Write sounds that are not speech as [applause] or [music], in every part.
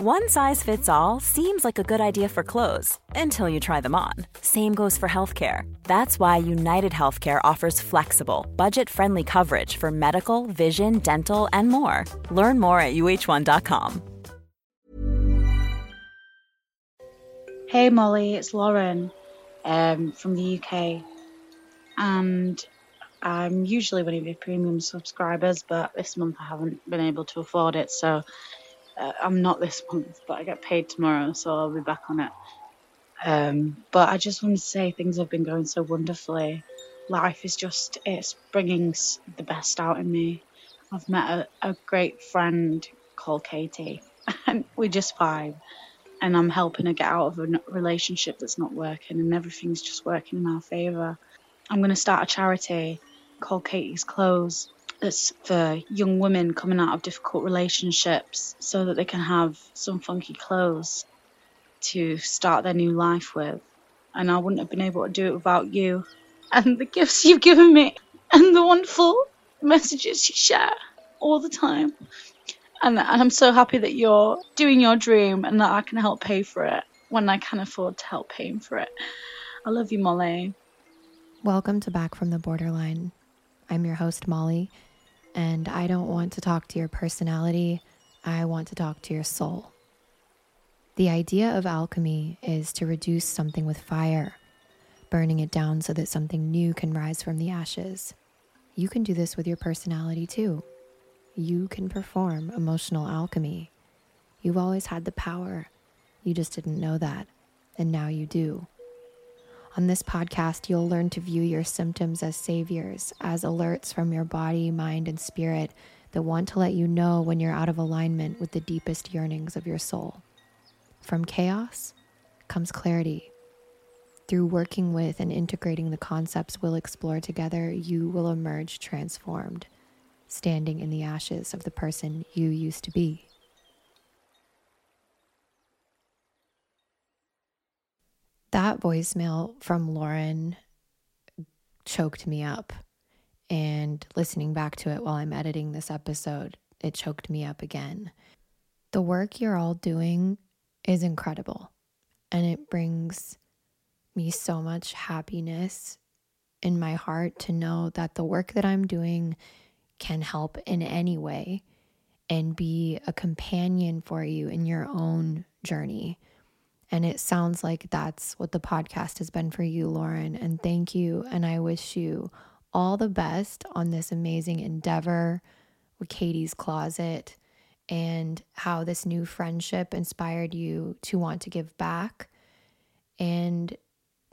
One size fits all seems like a good idea for clothes until you try them on. Same goes for healthcare. That's why United Healthcare offers flexible, budget friendly coverage for medical, vision, dental, and more. Learn more at uh1.com. Hey Molly, it's Lauren um, from the UK. And I'm usually one of your premium subscribers, but this month I haven't been able to afford it. So uh, I'm not this month, but I get paid tomorrow, so I'll be back on it. Um, but I just want to say things have been going so wonderfully. Life is just, it's bringing the best out in me. I've met a, a great friend called Katie, and we just vibe. And I'm helping her get out of a relationship that's not working, and everything's just working in our favour. I'm going to start a charity called Katie's Clothes that's for young women coming out of difficult relationships so that they can have some funky clothes to start their new life with. And I wouldn't have been able to do it without you and the gifts you've given me and the wonderful messages you share all the time. And, and I'm so happy that you're doing your dream and that I can help pay for it when I can afford to help paying for it. I love you, Molly. Welcome to Back from the Borderline. I'm your host, Molly, and I don't want to talk to your personality, I want to talk to your soul. The idea of alchemy is to reduce something with fire, burning it down so that something new can rise from the ashes. You can do this with your personality too. You can perform emotional alchemy. You've always had the power. You just didn't know that, and now you do. On this podcast, you'll learn to view your symptoms as saviors, as alerts from your body, mind, and spirit that want to let you know when you're out of alignment with the deepest yearnings of your soul. From chaos comes clarity. Through working with and integrating the concepts we'll explore together, you will emerge transformed, standing in the ashes of the person you used to be. That voicemail from Lauren choked me up. And listening back to it while I'm editing this episode, it choked me up again. The work you're all doing is incredible. And it brings me so much happiness in my heart to know that the work that I'm doing can help in any way and be a companion for you in your own journey. And it sounds like that's what the podcast has been for you, Lauren. And thank you. And I wish you all the best on this amazing endeavor with Katie's Closet and how this new friendship inspired you to want to give back and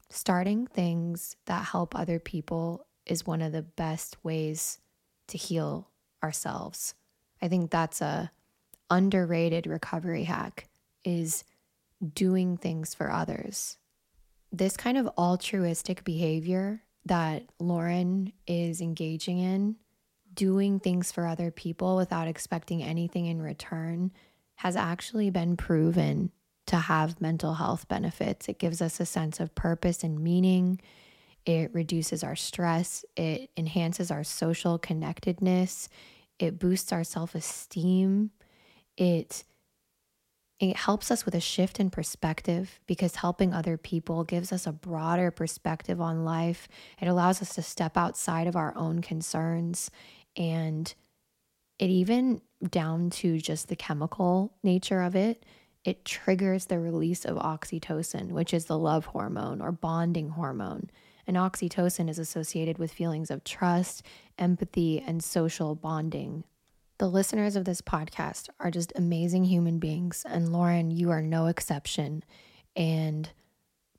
starting things that help other people is one of the best ways to heal ourselves. I think that's a underrated recovery hack is doing things for others. This kind of altruistic behavior that Lauren is engaging in doing things for other people without expecting anything in return has actually been proven to have mental health benefits. It gives us a sense of purpose and meaning. It reduces our stress. It enhances our social connectedness. It boosts our self esteem. It it helps us with a shift in perspective because helping other people gives us a broader perspective on life. It allows us to step outside of our own concerns and it even down to just the chemical nature of it, it triggers the release of oxytocin, which is the love hormone or bonding hormone. And oxytocin is associated with feelings of trust, empathy, and social bonding. The listeners of this podcast are just amazing human beings. And Lauren, you are no exception. And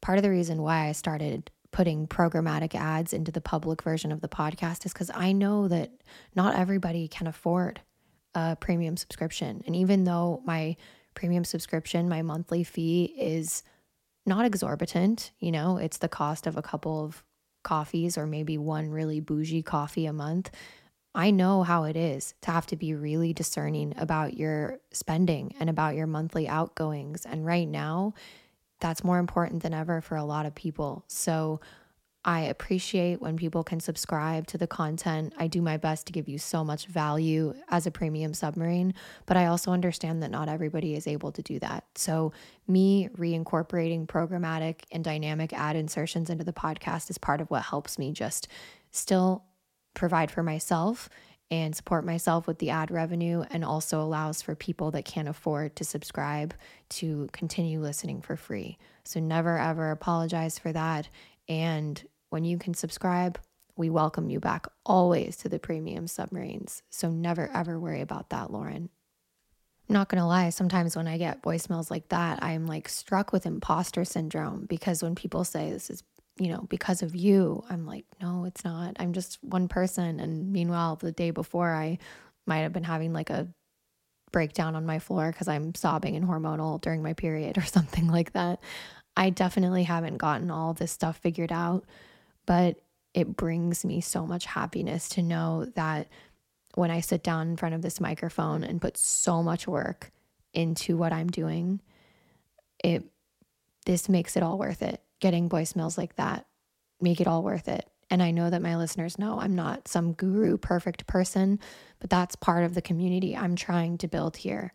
part of the reason why I started putting programmatic ads into the public version of the podcast is because I know that not everybody can afford a premium subscription. And even though my premium subscription, my monthly fee is not exorbitant, you know, it's the cost of a couple of coffees or maybe one really bougie coffee a month. I know how it is to have to be really discerning about your spending and about your monthly outgoings. And right now, that's more important than ever for a lot of people. So I appreciate when people can subscribe to the content. I do my best to give you so much value as a premium submarine, but I also understand that not everybody is able to do that. So, me reincorporating programmatic and dynamic ad insertions into the podcast is part of what helps me just still provide for myself and support myself with the ad revenue and also allows for people that can't afford to subscribe to continue listening for free. So never ever apologize for that and when you can subscribe, we welcome you back always to the premium submarines. So never ever worry about that, Lauren. I'm not gonna lie, sometimes when I get voicemails like that, I'm like struck with imposter syndrome because when people say this is you know, because of you. I'm like, no, it's not. I'm just one person. And meanwhile, the day before, I might have been having like a breakdown on my floor because I'm sobbing and hormonal during my period or [laughs] something like that. I definitely haven't gotten all this stuff figured out, but it brings me so much happiness to know that when I sit down in front of this microphone and put so much work into what I'm doing, it this makes it all worth it getting voicemails like that make it all worth it. And I know that my listeners know I'm not some guru perfect person, but that's part of the community I'm trying to build here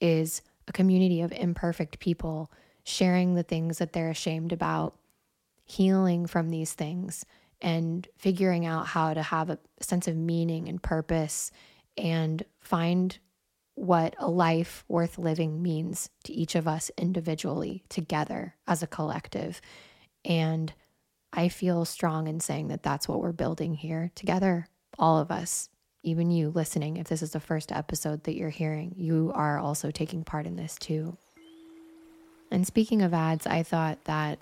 is a community of imperfect people sharing the things that they're ashamed about, healing from these things and figuring out how to have a sense of meaning and purpose and find what a life worth living means to each of us individually, together as a collective. And I feel strong in saying that that's what we're building here together, all of us, even you listening. If this is the first episode that you're hearing, you are also taking part in this too. And speaking of ads, I thought that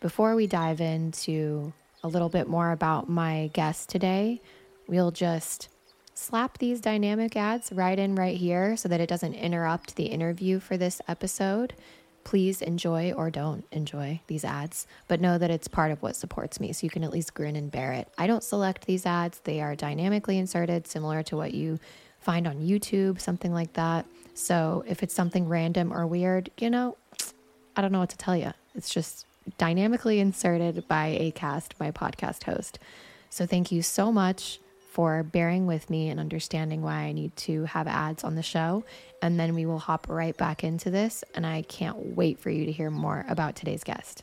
before we dive into a little bit more about my guest today, we'll just slap these dynamic ads right in right here so that it doesn't interrupt the interview for this episode. Please enjoy or don't enjoy these ads, but know that it's part of what supports me so you can at least grin and bear it. I don't select these ads, they are dynamically inserted, similar to what you find on YouTube, something like that. So if it's something random or weird, you know, I don't know what to tell you. It's just dynamically inserted by ACAST, my podcast host. So thank you so much for bearing with me and understanding why I need to have ads on the show. And then we will hop right back into this. And I can't wait for you to hear more about today's guest.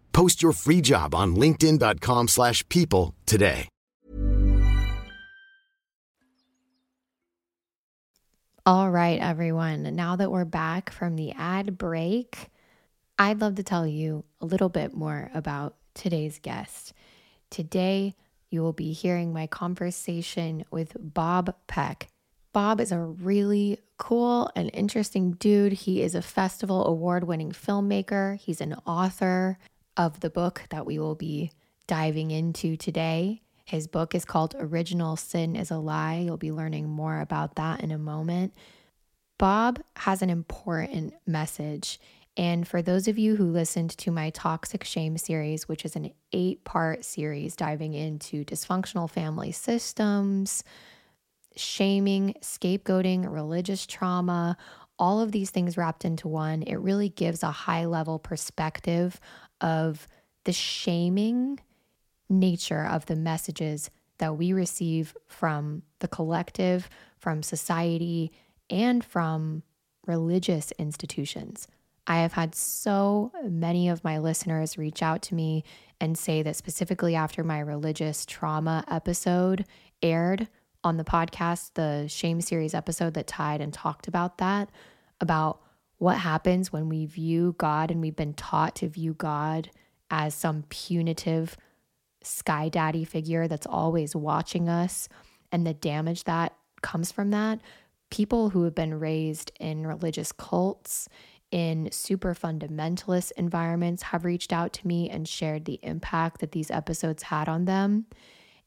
Post your free job on linkedin.com/people slash people today. All right, everyone. Now that we're back from the ad break, I'd love to tell you a little bit more about today's guest. Today, you will be hearing my conversation with Bob Peck. Bob is a really cool and interesting dude. He is a festival award winning filmmaker, he's an author of the book that we will be diving into today. His book is called Original Sin is a Lie. You'll be learning more about that in a moment. Bob has an important message. And for those of you who listened to my Toxic Shame series, which is an eight part series diving into dysfunctional family systems, shaming, scapegoating, religious trauma, all of these things wrapped into one, it really gives a high level perspective of the shaming nature of the messages that we receive from the collective, from society, and from religious institutions. I have had so many of my listeners reach out to me and say that specifically after my religious trauma episode aired on the podcast, the shame series episode that tied and talked about that, about what happens when we view God and we've been taught to view God as some punitive sky daddy figure that's always watching us and the damage that comes from that. People who have been raised in religious cults, in super fundamentalist environments, have reached out to me and shared the impact that these episodes had on them.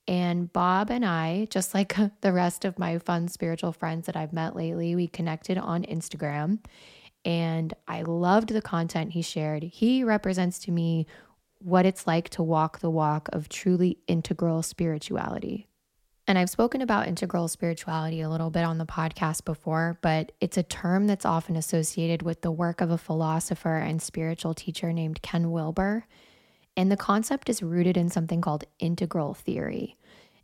And Bob and I, just like [laughs] the rest of my fun spiritual friends that I've met lately, we connected on Instagram and I loved the content he shared. He represents to me what it's like to walk the walk of truly integral spirituality. And I've spoken about integral spirituality a little bit on the podcast before, but it's a term that's often associated with the work of a philosopher and spiritual teacher named Ken Wilber. And the concept is rooted in something called integral theory.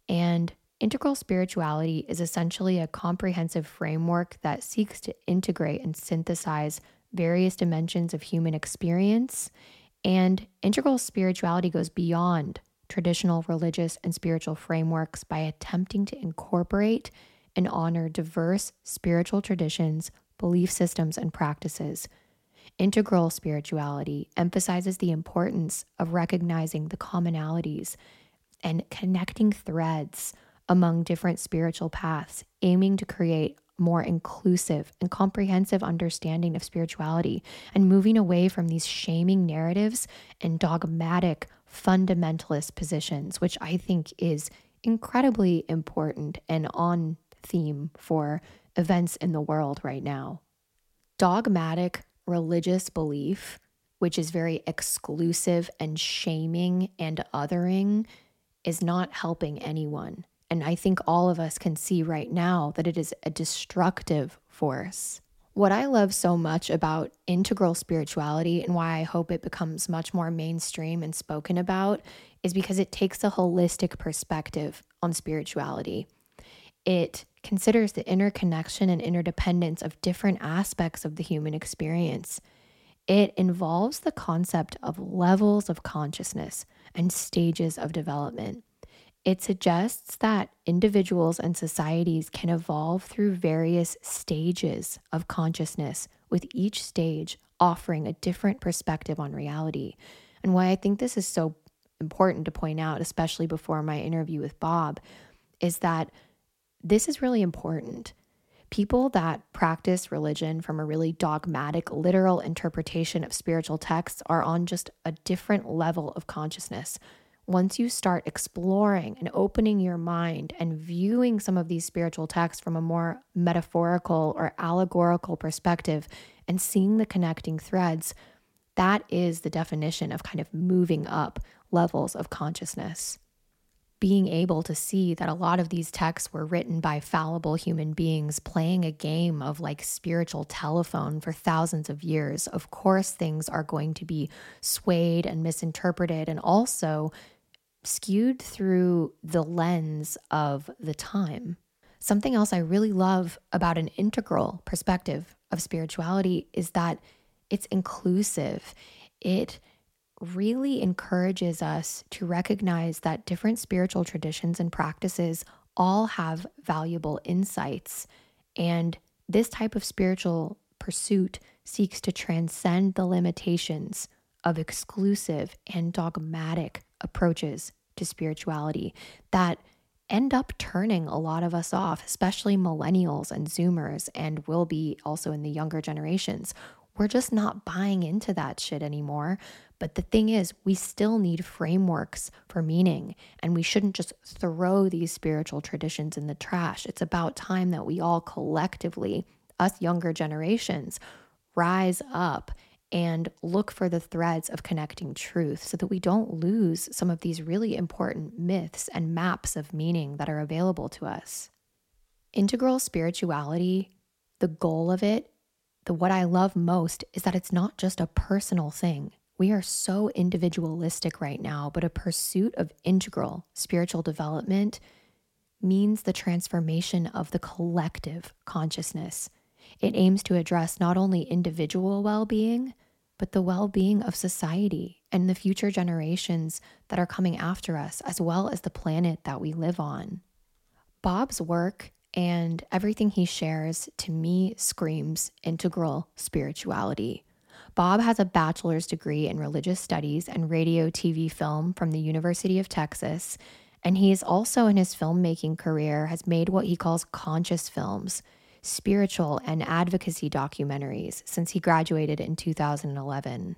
And integral spirituality is essentially a comprehensive framework that seeks to integrate and synthesize various dimensions of human experience. And integral spirituality goes beyond traditional religious and spiritual frameworks by attempting to incorporate and honor diverse spiritual traditions, belief systems, and practices. Integral spirituality emphasizes the importance of recognizing the commonalities and connecting threads among different spiritual paths, aiming to create more inclusive and comprehensive understanding of spirituality and moving away from these shaming narratives and dogmatic fundamentalist positions, which I think is incredibly important and on theme for events in the world right now. Dogmatic religious belief, which is very exclusive and shaming and othering, is not helping anyone. And I think all of us can see right now that it is a destructive force. What I love so much about integral spirituality and why I hope it becomes much more mainstream and spoken about is because it takes a holistic perspective on spirituality. It considers the interconnection and interdependence of different aspects of the human experience. It involves the concept of levels of consciousness and stages of development. It suggests that individuals and societies can evolve through various stages of consciousness, with each stage offering a different perspective on reality. And why I think this is so important to point out, especially before my interview with Bob, is that this is really important. People that practice religion from a really dogmatic, literal interpretation of spiritual texts are on just a different level of consciousness. Once you start exploring and opening your mind and viewing some of these spiritual texts from a more metaphorical or allegorical perspective and seeing the connecting threads, that is the definition of kind of moving up levels of consciousness being able to see that a lot of these texts were written by fallible human beings playing a game of like spiritual telephone for thousands of years. Of course, things are going to be swayed and misinterpreted and also skewed through the lens of the time. Something else I really love about an integral perspective of spirituality is that it's inclusive. It really encourages us to recognize that different spiritual traditions and practices all have valuable insights. And this type of spiritual pursuit seeks to transcend the limitations of exclusive and dogmatic approaches to spirituality that end up turning a lot of us off, especially millennials and Zoomers, and will be also in the younger generations. We're just not buying into that shit anymore. But the thing is, we still need frameworks for meaning, and we shouldn't just throw these spiritual traditions in the trash. It's about time that we all collectively, us younger generations, rise up and look for the threads of connecting truth so that we don't lose some of these really important myths and maps of meaning that are available to us. Integral spirituality, the goal of it, the what I love most is that it's not just a personal thing. We are so individualistic right now, but a pursuit of integral spiritual development means the transformation of the collective consciousness. It aims to address not only individual well being, but the well being of society and the future generations that are coming after us, as well as the planet that we live on. Bob's work and everything he shares to me screams integral spirituality. Bob has a bachelor's degree in religious studies and radio, TV, film from the University of Texas. And he is also in his filmmaking career has made what he calls conscious films, spiritual and advocacy documentaries since he graduated in 2011.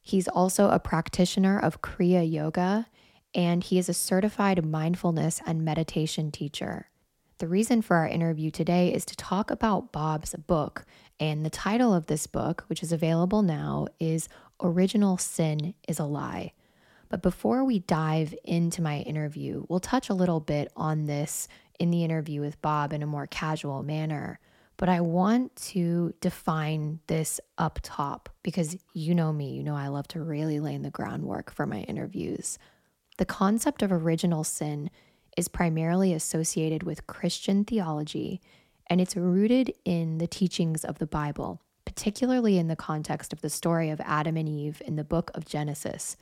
He's also a practitioner of Kriya Yoga and he is a certified mindfulness and meditation teacher. The reason for our interview today is to talk about Bob's book. And the title of this book, which is available now, is Original Sin is a Lie. But before we dive into my interview, we'll touch a little bit on this in the interview with Bob in a more casual manner. But I want to define this up top because you know me, you know I love to really lay in the groundwork for my interviews. The concept of original sin is primarily associated with Christian theology, and it's rooted in the teachings of the Bible, particularly in the context of the story of Adam and Eve in the book of Genesis.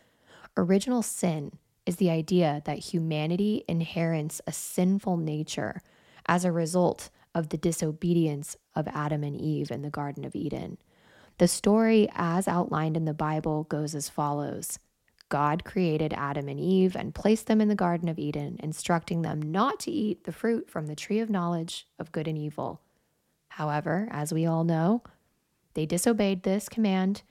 Original sin is the idea that humanity inherits a sinful nature as a result of the disobedience of Adam and Eve in the Garden of Eden. The story, as outlined in the Bible, goes as follows God created Adam and Eve and placed them in the Garden of Eden, instructing them not to eat the fruit from the tree of knowledge of good and evil. However, as we all know, they disobeyed this command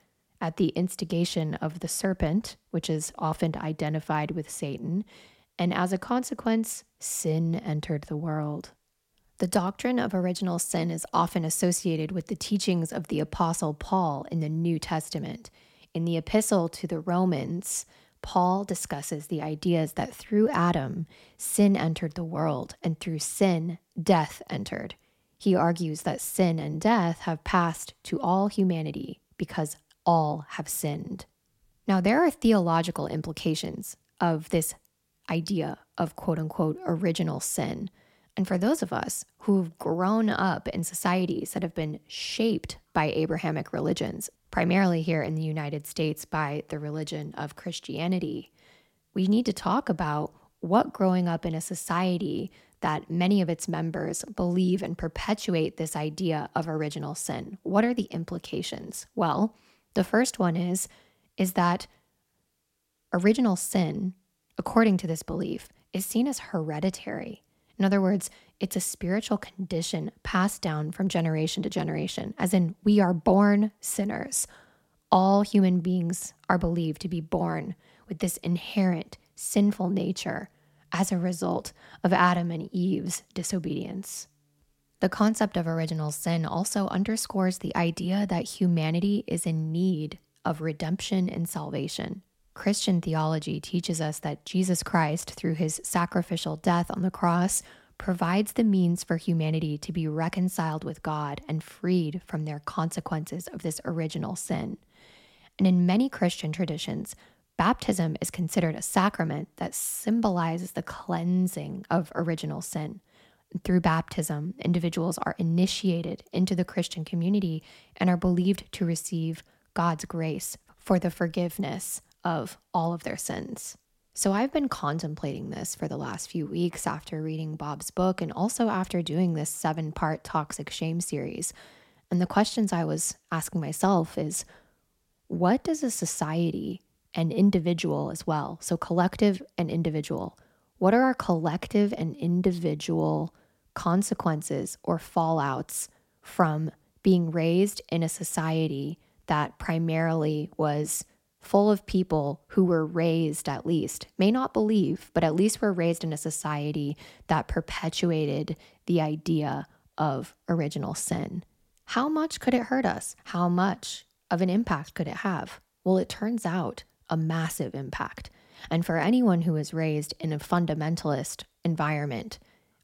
at the instigation of the serpent, which is often identified with Satan, and as a consequence, sin entered the world. The doctrine of original sin is often associated with the teachings of the Apostle Paul in the New Testament. In the epistle to the Romans, Paul discusses the ideas that through Adam, sin entered the world, and through sin, death entered. He argues that sin and death have passed to all humanity because all have sinned. Now, there are theological implications of this idea of quote unquote original sin. And for those of us who've grown up in societies that have been shaped by Abrahamic religions, primarily here in the United States by the religion of Christianity, we need to talk about what growing up in a society that many of its members believe and perpetuate this idea of original sin. What are the implications? Well, the first one is is that original sin, according to this belief, is seen as hereditary. In other words, it's a spiritual condition passed down from generation to generation, as in, we are born sinners. All human beings are believed to be born with this inherent sinful nature as a result of Adam and Eve's disobedience. The concept of original sin also underscores the idea that humanity is in need of redemption and salvation. Christian theology teaches us that Jesus Christ, through his sacrificial death on the cross, provides the means for humanity to be reconciled with God and freed from their consequences of this original sin. And in many Christian traditions, baptism is considered a sacrament that symbolizes the cleansing of original sin. Through baptism, individuals are initiated into the Christian community and are believed to receive God's grace for the forgiveness of all of their sins. So I've been contemplating this for the last few weeks after reading Bob's book and also after doing this seven part toxic shame series. And the questions I was asking myself is what does a society and individual as well, so collective and individual, what are our collective and individual consequences or fallouts from being raised in a society that primarily was full of people who were raised, at least, may not believe, but at least were raised in a society that perpetuated the idea of original sin. How much could it hurt us? How much of an impact could it have? Well, it turns out a massive impact. And for anyone who is raised in a fundamentalist environment,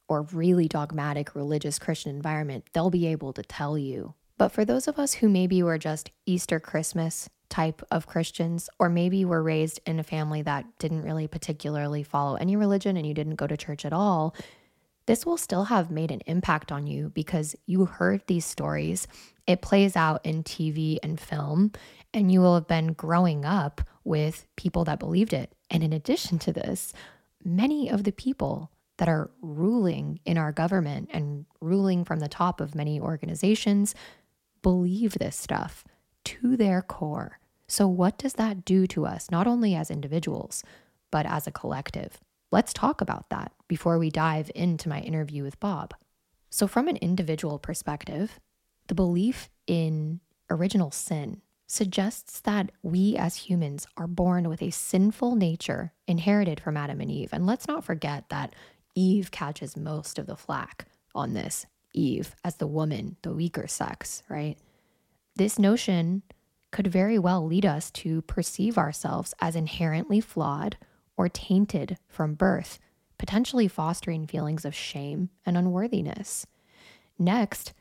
or really dogmatic religious Christian environment, they'll be able to tell you. But for those of us who maybe were just Easter Christmas type of Christians, or maybe were raised in a family that didn't really particularly follow any religion and you didn't go to church at all, this will still have made an impact on you because you heard these stories. It plays out in TV and film, and you will have been growing up with people that believed it. And in addition to this, many of the people that are ruling in our government and ruling from the top of many organizations believe this stuff to their core. So, what does that do to us, not only as individuals, but as a collective? Let's talk about that before we dive into my interview with Bob. So, from an individual perspective, the belief in original sin suggests that we as humans are born with a sinful nature inherited from Adam and Eve. And let's not forget that Eve catches most of the flack on this. Eve, as the woman, the weaker sex, right? This notion could very well lead us to perceive ourselves as inherently flawed or tainted from birth, potentially fostering feelings of shame and unworthiness. Next,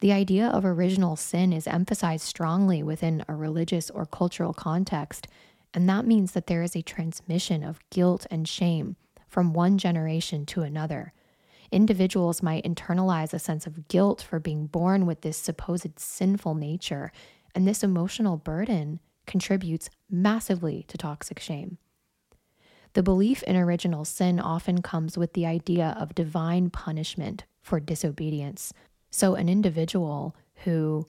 the idea of original sin is emphasized strongly within a religious or cultural context, and that means that there is a transmission of guilt and shame from one generation to another. Individuals might internalize a sense of guilt for being born with this supposed sinful nature, and this emotional burden contributes massively to toxic shame. The belief in original sin often comes with the idea of divine punishment for disobedience. So, an individual who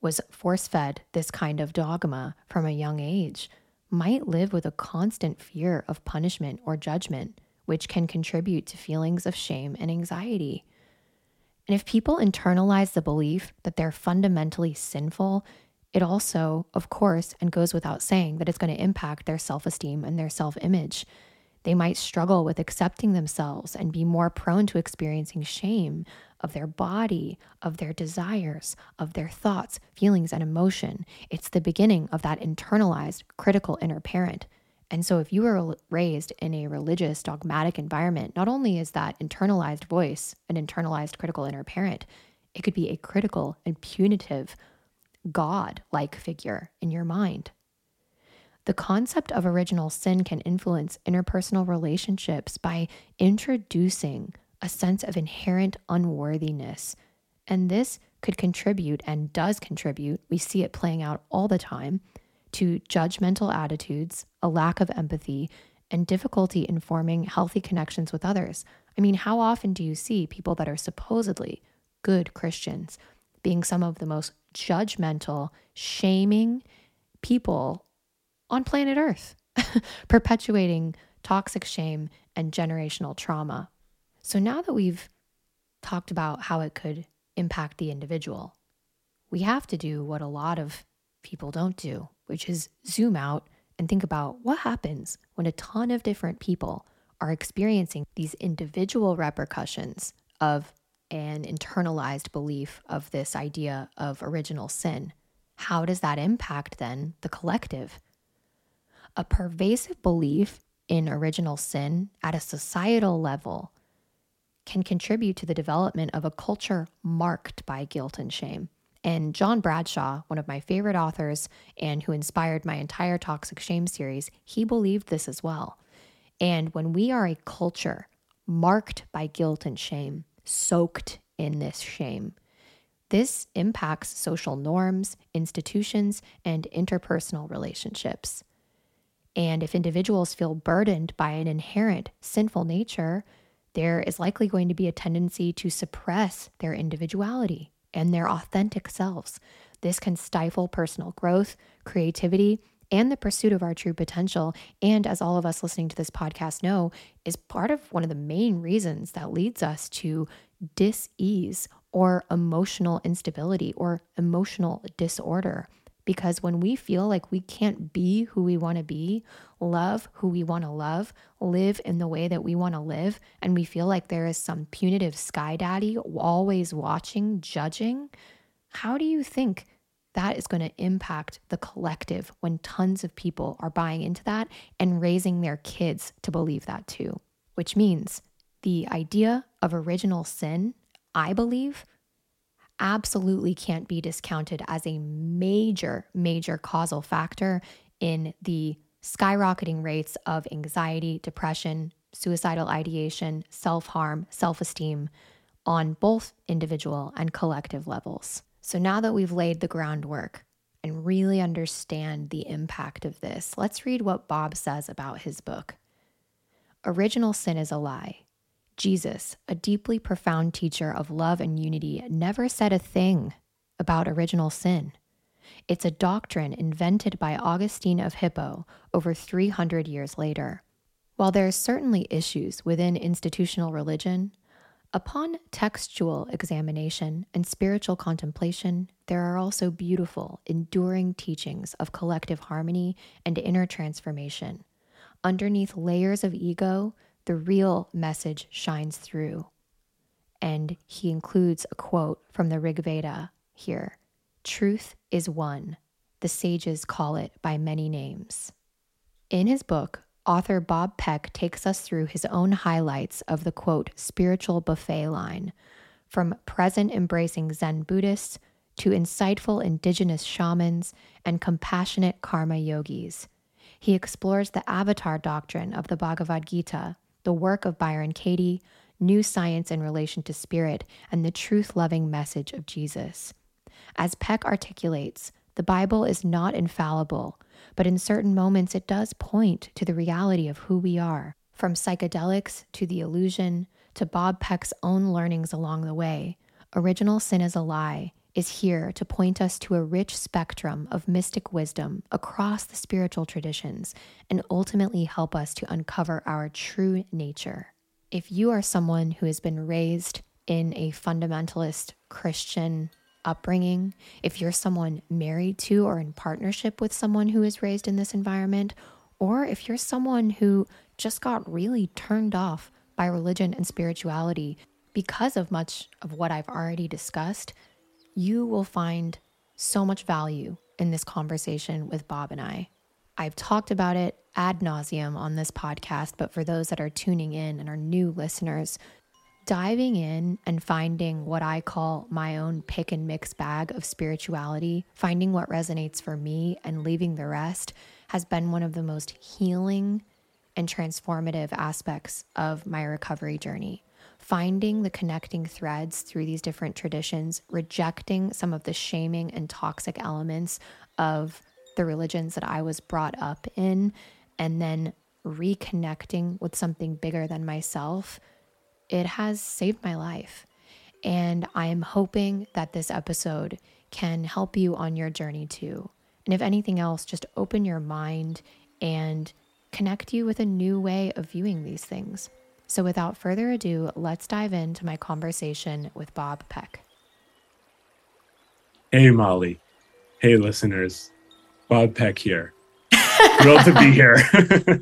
was force fed this kind of dogma from a young age might live with a constant fear of punishment or judgment which can contribute to feelings of shame and anxiety. And if people internalize the belief that they're fundamentally sinful, it also, of course, and goes without saying, that it's going to impact their self esteem and their self image. They might struggle with accepting themselves and be more prone to experiencing shame of their body, of their desires, of their thoughts, feelings, and emotion. It's the beginning of that internalized critical inner parent and so, if you were raised in a religious, dogmatic environment, not only is that internalized voice an internalized critical inner parent, it could be a critical and punitive God like figure in your mind. The concept of original sin can influence interpersonal relationships by introducing a sense of inherent unworthiness. And this could contribute and does contribute, we see it playing out all the time to judgmental attitudes, a lack of empathy, and difficulty in forming healthy connections with others. I mean, how often do you see people that are supposedly good Christians being some of the most judgmental, shaming people on planet Earth? [laughs] perpetuating toxic shame and generational trauma. So now that we've talked about how it could impact the individual, we have to do what a lot of people don't do, which is zoom out and think about what happens when a ton of different people are experiencing these individual repercussions of an internalized belief of this idea of original sin. How does that impact then the collective? A pervasive belief in original sin at a societal level can contribute to the development of a culture marked by guilt and shame. And John Bradshaw, one of my favorite authors and who inspired my entire Toxic Shame series, he believed this as well. And when we are a culture marked by guilt and shame, soaked in this shame, this impacts social norms, institutions, and interpersonal relationships. And if individuals feel burdened by an inherent sinful nature, there is likely going to be a tendency to suppress their individuality and their authentic selves. This can stifle personal growth, creativity, and the pursuit of our true potential. And as all of us listening to this podcast know, is part of one of the main reasons that leads us to dis ease or emotional instability or emotional disorder. Because when we feel like we can't be who we want to be, love who we want to love, live in the way that we want to live, and we feel like there is some punitive sky daddy always watching, judging, how do you think that is going to impact the collective when tons of people are buying into that and raising their kids to believe that too? Which means the idea of original sin, I believe, absolutely can't be discounted as a major, major causal factor in the skyrocketing rates of anxiety, depression, suicidal ideation, self harm, self esteem on both individual and collective levels. So now that we've laid the groundwork and really understand the impact of this, let's read what Bob says about his book. Original sin is a lie. Jesus, a deeply profound teacher of love and unity, never said a thing about original sin. It's a doctrine invented by Augustine of Hippo over 300 years later. While there are certainly issues within institutional religion, upon textual examination and spiritual contemplation, there are also beautiful, enduring teachings of collective harmony and inner transformation. Underneath layers of ego, the real message shines through. And he includes a quote from the Rig Veda here Truth is one. The sages call it by many names. In his book, author Bob Peck takes us through his own highlights of the quote, spiritual buffet line, from present embracing Zen Buddhists to insightful indigenous shamans and compassionate karma yogis. He explores the avatar doctrine of the Bhagavad Gita the work of Byron Katie, new science in relation to spirit, and the truth loving message of Jesus. As Peck articulates, the Bible is not infallible, but in certain moments it does point to the reality of who we are. From psychedelics to the illusion to Bob Peck's own learnings along the way, Original Sin is a Lie is here to point us to a rich spectrum of mystic wisdom across the spiritual traditions and ultimately help us to uncover our true nature. If you are someone who has been raised in a fundamentalist Christian upbringing, if you're someone married to or in partnership with someone who is raised in this environment, or if you're someone who just got really turned off by religion and spirituality because of much of what I've already discussed, you will find so much value in this conversation with Bob and I. I've talked about it ad nauseum on this podcast, but for those that are tuning in and are new listeners, diving in and finding what I call my own pick and mix bag of spirituality, finding what resonates for me and leaving the rest has been one of the most healing and transformative aspects of my recovery journey finding the connecting threads through these different traditions, rejecting some of the shaming and toxic elements of the religions that I was brought up in, and then reconnecting with something bigger than myself, it has saved my life. And I am hoping that this episode can help you on your journey too. And if anything else, just open your mind and connect you with a new way of viewing these things. So, without further ado, let's dive into my conversation with Bob Peck. Hey, Molly. Hey, listeners. Bob Peck here. Thrilled to be here. [laughs]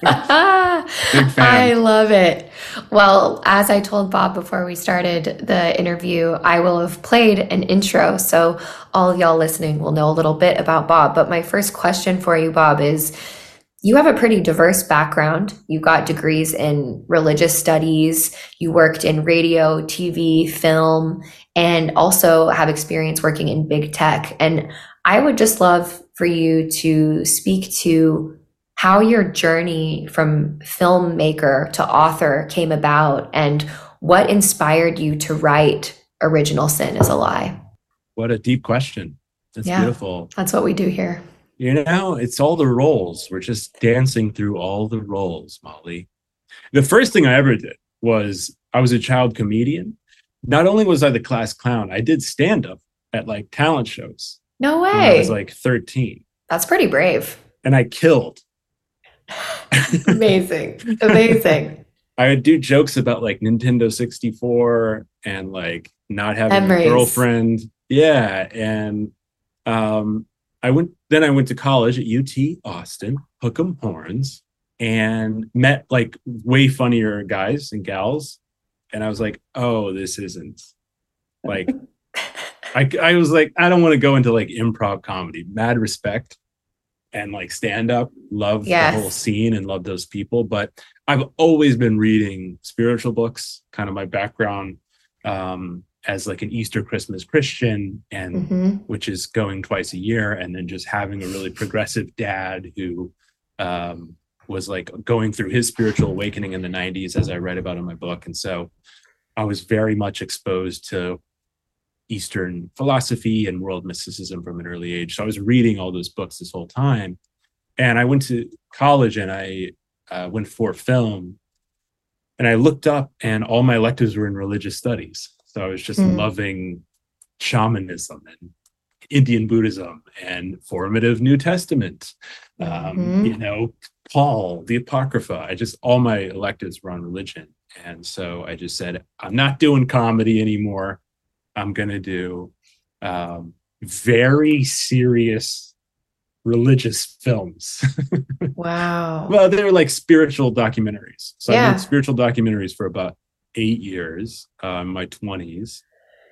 I love it. Well, as I told Bob before we started the interview, I will have played an intro. So all of y'all listening will know a little bit about Bob. But my first question for you, Bob, is you have a pretty diverse background. You got degrees in religious studies, you worked in radio, TV, film, and also have experience working in big tech. And I would just love for you to speak to how your journey from filmmaker to author came about and what inspired you to write Original Sin is a Lie. What a deep question. That's yeah, beautiful. That's what we do here. You know, it's all the roles. We're just dancing through all the roles, Molly. The first thing I ever did was I was a child comedian. Not only was I the class clown, I did stand up at like talent shows. No way. I was like 13. That's pretty brave. And I killed. [laughs] Amazing. Amazing. [laughs] I would do jokes about like Nintendo 64 and like not having Memories. a girlfriend. Yeah. And um, I went, then I went to college at UT Austin, Hook 'em Horns, and met like way funnier guys and gals. And I was like, oh, this isn't like, [laughs] I, I was like, I don't want to go into like improv comedy, mad respect and like stand up, love yes. the whole scene and love those people. But I've always been reading spiritual books, kind of my background um, as like an Easter Christmas Christian, and mm-hmm. which is going twice a year, and then just having a really progressive dad who um, was like going through his spiritual awakening in the 90s, as I read about in my book. And so I was very much exposed to Eastern philosophy and world mysticism from an early age. So I was reading all those books this whole time. And I went to college and I uh, went for film. And I looked up and all my electives were in religious studies. So I was just mm. loving shamanism and Indian Buddhism and formative New Testament. Um, mm-hmm. You know, Paul, the Apocrypha. I just, all my electives were on religion. And so I just said, I'm not doing comedy anymore. I'm going to do um, very serious religious films. [laughs] wow. Well, they're like spiritual documentaries. So yeah. I made spiritual documentaries for about eight years, uh, my 20s.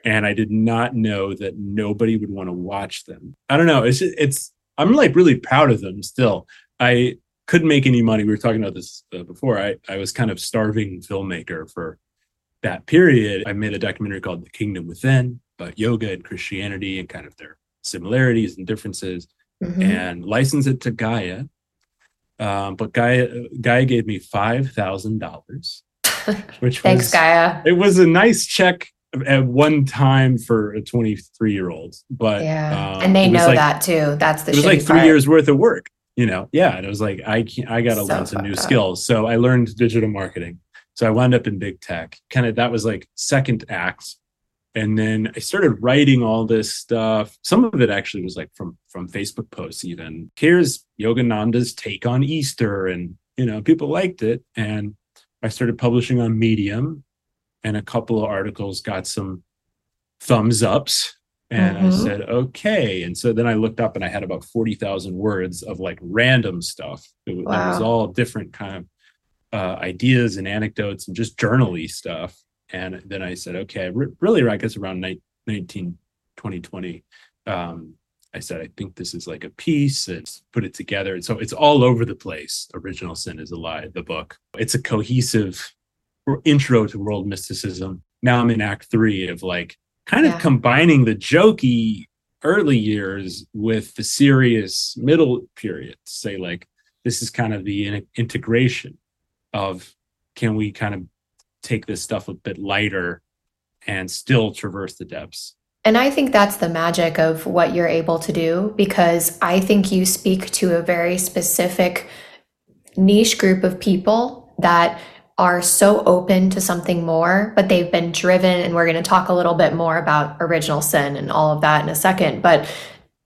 And I did not know that nobody would want to watch them. I don't know. It's, it's, I'm like really proud of them still. I couldn't make any money. We were talking about this uh, before. I, I was kind of starving filmmaker for that period, I made a documentary called The Kingdom Within about yoga and Christianity and kind of their similarities and differences, mm-hmm. and licensed it to Gaia. Um, but Gaia Gaia gave me five thousand dollars, [laughs] which thanks was, Gaia. It was a nice check at one time for a 23 year old, but yeah, um, and they know like, that too. That's the it was like three part. years worth of work, you know. Yeah, and it was like I can't, I got to so learn some new up. skills. So I learned digital marketing so I wound up in big tech. Kind of that was like second act. And then I started writing all this stuff. Some of it actually was like from from Facebook posts even. Here's Yogananda's take on Easter and you know, people liked it and I started publishing on Medium and a couple of articles got some thumbs ups and mm-hmm. I said, okay. And so then I looked up and I had about 40,000 words of like random stuff. It, wow. it was all different kind of uh, ideas and anecdotes and just journally stuff. And then I said, okay, really, I guess around 19, 2020, um, I said, I think this is like a piece and put it together. And so it's all over the place. Original Sin is a Lie, the book. It's a cohesive intro to world mysticism. Now I'm in act three of like kind of combining the jokey early years with the serious middle period. Say like this is kind of the integration of can we kind of take this stuff a bit lighter and still traverse the depths and I think that's the magic of what you're able to do because I think you speak to a very specific niche group of people that are so open to something more, but they've been driven. And we're going to talk a little bit more about original sin and all of that in a second. But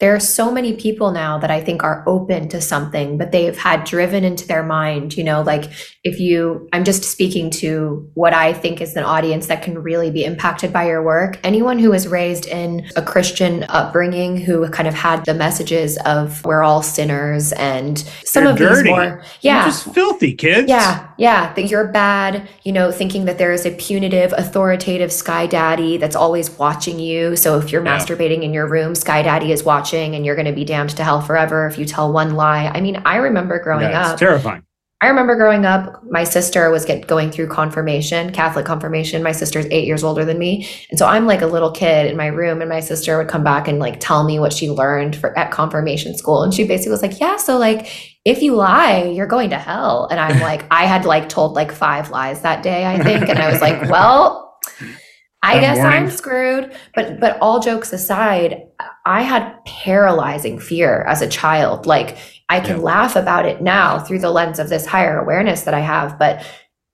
there are so many people now that I think are open to something, but they've had driven into their mind, you know, like if you, I'm just speaking to what I think is an audience that can really be impacted by your work. Anyone who was raised in a Christian upbringing who kind of had the messages of we're all sinners and some They're of dirty. these more, yeah. You're just filthy kids. Yeah, yeah, that you're bad, you know, thinking that there is a punitive, authoritative Sky Daddy that's always watching you. So if you're Yeah. masturbating in your room, Sky Daddy is watching and you're going to be damned to hell forever if you tell one lie. I mean, I remember growing Yeah, up. terrifying. I remember growing up, my sister was get going through confirmation, Catholic confirmation. My sister's eight years older than me. And so I'm like a little kid in my room, and my sister would come back and like tell me what she learned for at confirmation school. And she basically was like, Yeah, so like if you lie, you're going to hell. And I'm [laughs] like, I had like told like five lies that day, I think. And I was like, [laughs] Well, I guess. I'm screwed. But but all jokes aside, I had paralyzing fear as a child. Like I can Yeah. laugh about it now through the lens of this higher awareness that I have, but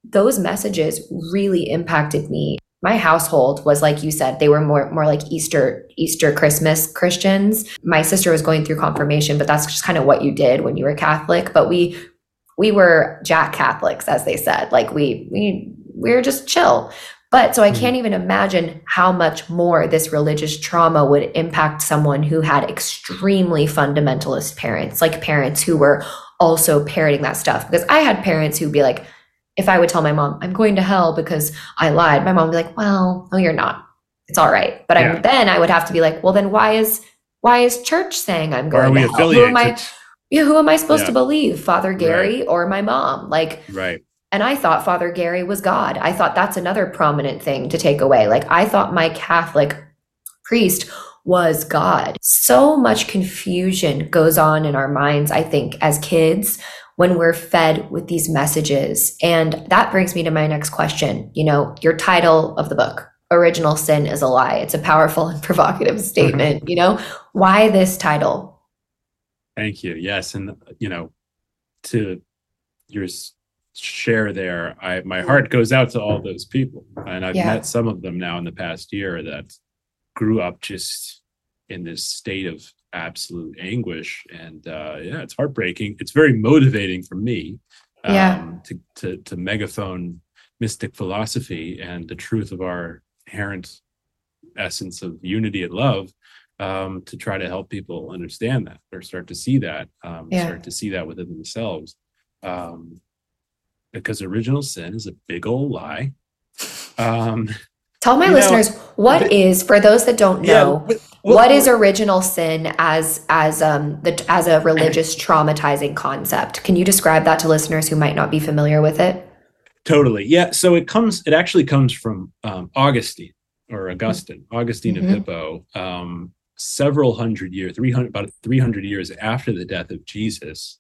those messages really impacted me. My household was like you said, they were more more like Easter Easter Christmas Christians. My sister was going through confirmation, but that's just kind of what you did when you were Catholic, but we we were Jack Catholics as they said. Like we we we were just chill. But so I can't even imagine how much more this religious trauma would impact someone who had extremely fundamentalist parents, like parents who were also parroting that stuff. Because I had parents who'd be like, if I would tell my mom, I'm going to hell because I lied, my mom would be like, well, no, you're not. It's all right. But Yeah. I, then I would have to be like, well, then why is why is church saying I'm going to hell? Who am I? Yeah, who am I supposed Yeah. to believe? Father Gary or my mom? Like, Right. And I thought Father Gary was God. I thought that's another prominent thing to take away. Like, I thought my Catholic priest was God. So much confusion goes on in our minds, I think, as kids when we're fed with these messages. And that brings me to my next question. You know, your title of the book, Original Sin is a Lie. It's a powerful [laughs] and provocative statement. You know, why this title? Thank you. Yes, and you know, to your share there, I my heart goes out to all those people, and I've Yeah. met some of them now in the past year that grew up just in this state of absolute anguish, and uh, yeah, it's heartbreaking. It's very motivating for me, um, Yeah. to to to megaphone mystic philosophy and the truth of our inherent essence of unity and love um, to try to help people understand that or start to see that, um, Yeah. start to see that within themselves. Um, because original sin is a big old lie. Um, Tell my You know, listeners what is for those that don't know. but- what well, is original sin as as um the as a religious [clears throat] traumatizing concept? Can you describe that to listeners who might not be familiar with it? Totally. Yeah. So it comes, it actually comes from um, Augustine or Augustine, Augustine Mhm. of Hippo, um, several hundred years, 300, about 300 years after the death of Jesus.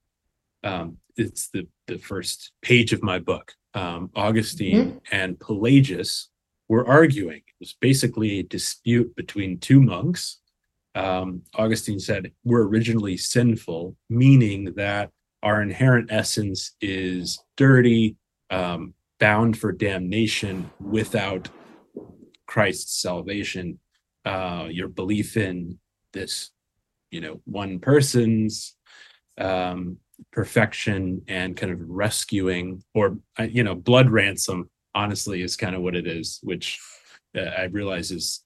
Um, it's the, the first page of my book. Um, Augustine and Pelagius were arguing. It was basically a dispute between two monks. Um, Augustine said, We're originally sinful, meaning that our inherent essence is dirty, um, bound for damnation without Christ's salvation. Uh, your belief in this, you know, one person's um, perfection and kind of rescuing, or uh, you know, blood ransom. Honestly, is kind of what it is, which uh, I realize is,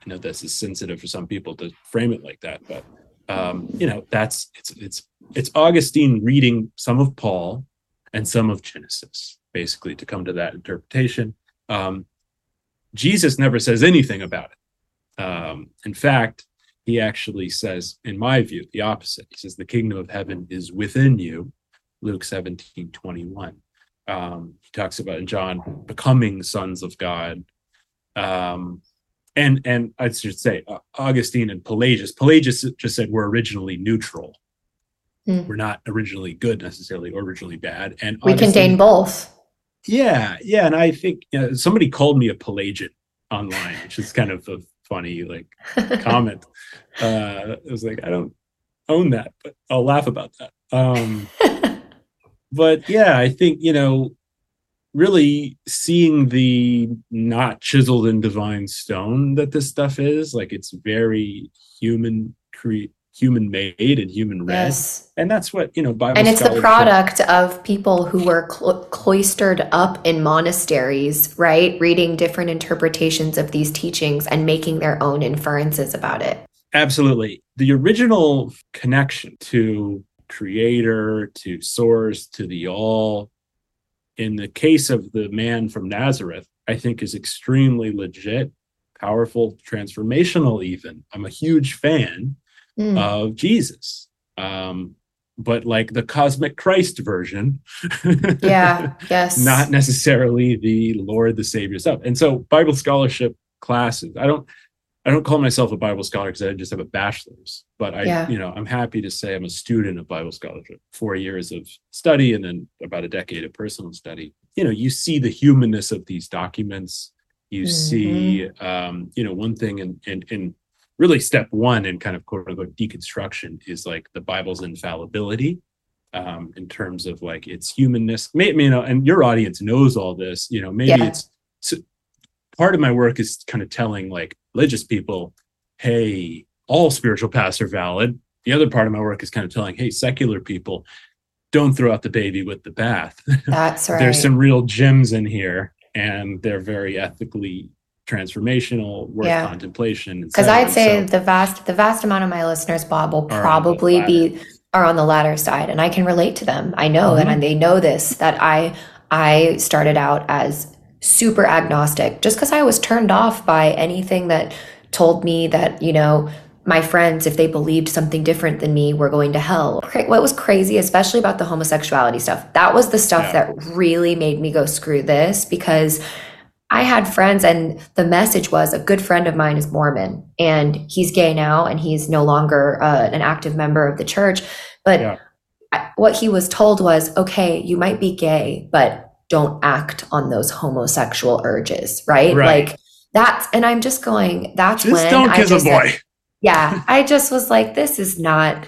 I know this is sensitive for some people to frame it like that, but um, you know, that's it's it's it's Augustine reading some of Paul and some of Genesis, basically, to come to that interpretation. Um, Jesus never says anything about it. Um, in fact, he actually says, in my view, the opposite. He says, The kingdom of heaven is within you, Luke 17 21. Um, he talks about in John becoming sons of God. Um, and and I should say, uh, Augustine and Pelagius. Pelagius just said we're originally neutral. Hmm. We're not originally good necessarily, or originally bad. And We Augustine- contain both. yeah, yeah, and I think you know, somebody called me a Pelagian online, which is kind of a funny like [laughs] comment. Uh, it was like I don't own that, but I'll laugh about that. Um, [laughs] but yeah, I think you know, really seeing the not chiseled in divine stone that this stuff is, like it's very human cre- human made and human read. Yes. And that's what, you know, Bible And it's the product of people who were clo- cloistered up in monasteries, right? Reading different interpretations of these teachings and making their own inferences about it. Absolutely. The original connection to creator, to source, to the all, in the case of the man from Nazareth, I think is extremely legit, powerful, transformational, even. I'm a huge fan mm. of Jesus. Um, but like the cosmic Christ version. [laughs] yeah, yes. Not necessarily the Lord, the Savior stuff. And so Bible scholarship classes, I don't I don't call myself a Bible scholar because I just have a bachelor's, but I, yeah. you know, I'm happy to say I'm a student of Bible scholarship, four years of study and then about a decade of personal study. You know, you see the humanness of these documents. You mm-hmm. see, um, you know, one thing in, in, in really step one in kind of quote unquote deconstruction is like the Bible's infallibility um, in terms of like its humanness. Maybe, you know, and your audience knows all this, you know, maybe yeah. it's so part of my work is kind of telling like religious people, hey, all spiritual paths are valid. The other part of my work is kind of telling, hey, secular people, don't throw out the baby with the bath. [laughs] That's right. There's some real gems in here, and they're very ethically transformational worth yeah. contemplation because i'd say so, the vast the vast amount of my listeners bob will probably be are on the latter side and i can relate to them i know mm-hmm. and they know this that i i started out as super agnostic just because i was turned off by anything that told me that you know my friends, if they believed something different than me, were going to hell. What was crazy, especially about the homosexuality stuff, that was the stuff yeah. that really made me go, screw this, because I had friends, and the message was a good friend of mine is Mormon and he's gay now and he's no longer uh, an active member of the church. But yeah. what he was told was okay, you might be gay, but don't act on those homosexual urges, right? right. Like that's, and I'm just going, that's just when don't kiss a boy. yeah. [laughs] I just was like, this is not.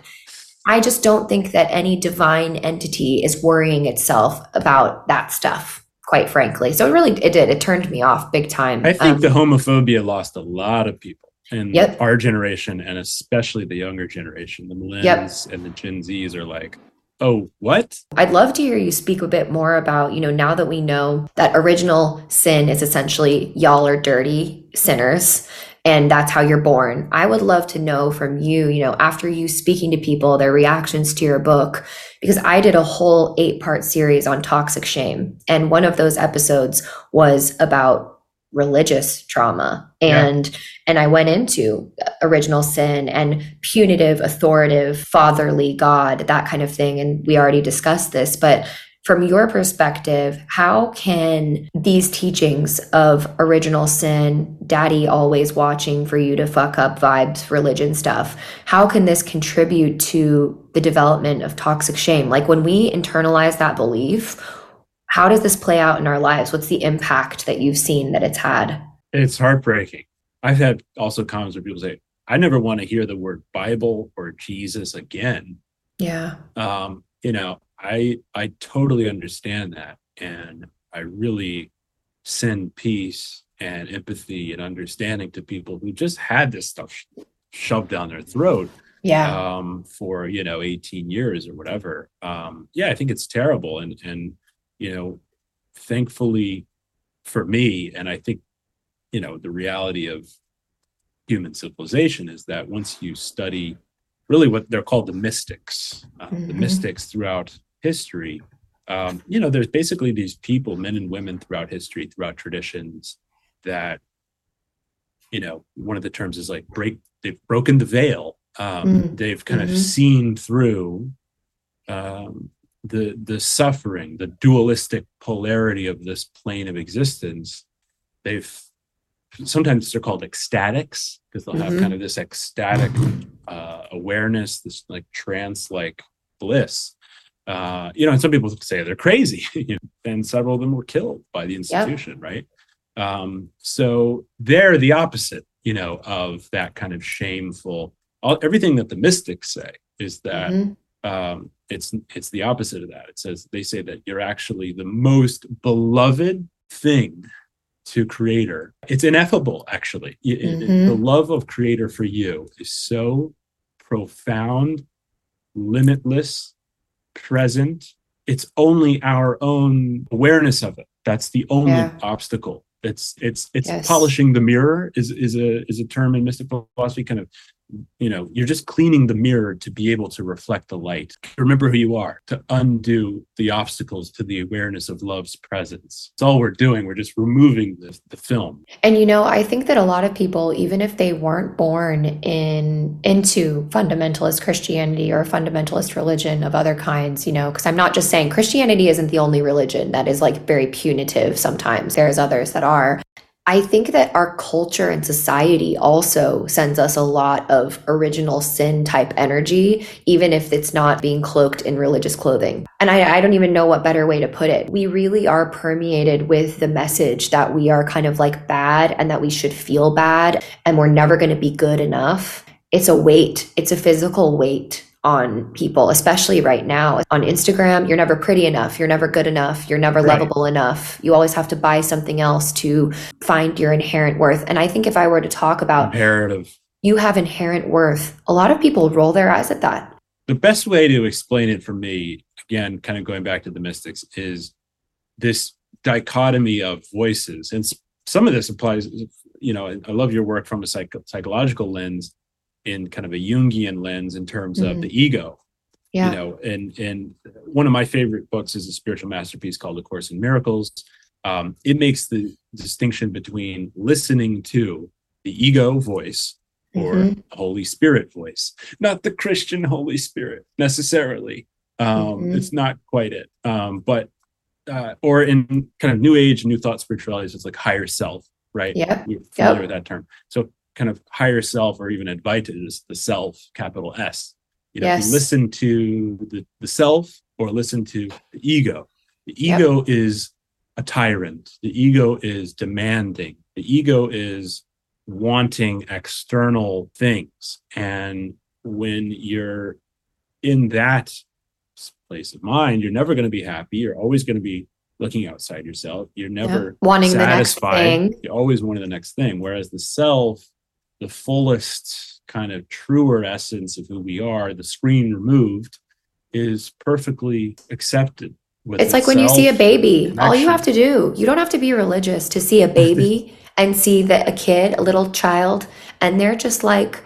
I just don't think that any divine entity is worrying itself about that stuff quite frankly. So it really it did. It turned me off big time. I think um, the homophobia lost a lot of people in yep. our generation and especially the younger generation. The millennials yep. and the Gen Zs are like, oh, what? I'd love to hear you speak a bit more about, you know, now that we know that original sin is essentially y'all are dirty sinners and that's how you're born. I would love to know from you, you know, after you speaking to people, their reactions to your book, because I did a whole eight part series on toxic shame. And one of those episodes was about religious trauma and yeah. and I went into original sin and punitive authoritative fatherly god that kind of thing and we already discussed this but from your perspective, how can these teachings of original sin, daddy always watching for you to fuck up vibes, religion stuff, how can this contribute to the development of toxic shame? Like when we internalize that belief, how does this play out in our lives? What's the impact that you've seen that it's had? It's heartbreaking. I've had also comments where people say, I never want to hear the word Bible or Jesus again. Yeah. Um, you know, I I totally understand that, and I really send peace and empathy and understanding to people who just had this stuff shoved down their throat yeah. um, for you know 18 years or whatever. Um, yeah i think it's terrible. And and you know thankfully for me and i think you know the reality of human civilization is that once you study really what they're called the mystics uh, mm-hmm. the mystics throughout history, um, you know, there's basically these people, men and women throughout history, throughout traditions, that, you know, one of the terms is like break, they've broken the veil. Um, mm They've kind mm-hmm. of seen through um, the the suffering, the dualistic polarity of this plane of existence. They've sometimes they're called ecstatics because they'll have mm-hmm. kind of this ecstatic uh, awareness, this like trance like bliss uh, you know, and some people say they're crazy, [laughs] and several of them were killed by the institution, yep. right? Um, so they're the opposite, you know, of that kind of shameful. All, everything that the mystics say is that mm-hmm. um, it's it's the opposite of that. It says they say that you're actually the most beloved thing to creator it's ineffable actually mm-hmm. the love of creator for you is so profound, limitless, present. It's only our own awareness of it. That's the only yeah. obstacle. It's it's it's yes. polishing the mirror is is a is a term in mystic philosophy, kind of you know you're just cleaning the mirror to be able to reflect the light. Remember who you are to undo the obstacles to the awareness of love's presence. It's all we're doing. We're just removing the, the film. And you know i think that a lot of people even if they weren't born in into fundamentalist christianity or fundamentalist religion of other kinds you know because i'm not just saying christianity isn't the only religion that is like very punitive sometimes. There's others that are I think that our culture and society also sends us a lot of original sin type energy, even if it's not being cloaked in religious clothing. And I, I, don't even know what better way to put it. We really are permeated with the message that we are kind of like bad and that we should feel bad and we're never going to be good enough. It's a weight, it's a physical weight on people, especially right now. On Instagram, you're never pretty enough, you're never good enough, you're never right. lovable enough. You always have to buy something else to find your inherent worth. And I think if I were to talk about imperative, you have inherent worth, a lot of people roll their eyes at that. The best way to explain it for me, again, kind of going back to the mystics, is this dichotomy of voices. And some of this applies, you know, I love your work from a psych- psychological lens in kind of a Jungian lens in terms mm-hmm. of the ego. Yeah. You know, and and one of my favorite books is a spiritual masterpiece called A Course in Miracles. Um, it makes the distinction between listening to the ego voice or mm-hmm. Holy Spirit voice, not the Christian Holy Spirit necessarily. Um, mm-hmm. It's not quite it. Um, but uh, or in kind of New Age, New Thought spirituality, it's like higher self, right? Yeah, familiar yep. with that term. So kind of higher self or even Advaita is the self, capital S. You know, yes. you listen to the, the self or listen to the ego. The ego yep. is a tyrant. The ego is demanding. The ego is wanting external things. And when you're in that place of mind, you're never going to be happy. You're always going to be looking outside yourself. You're never yep. wanting satisfied. the next thing. You're always wanting the next thing. Whereas the self the fullest kind of truer essence of who we are, the screen removed, is perfectly accepted. it's like when you see a baby, connection. all you have to do, you don't have to be religious to see a baby [laughs] and see that a kid, a little child, and they're just like,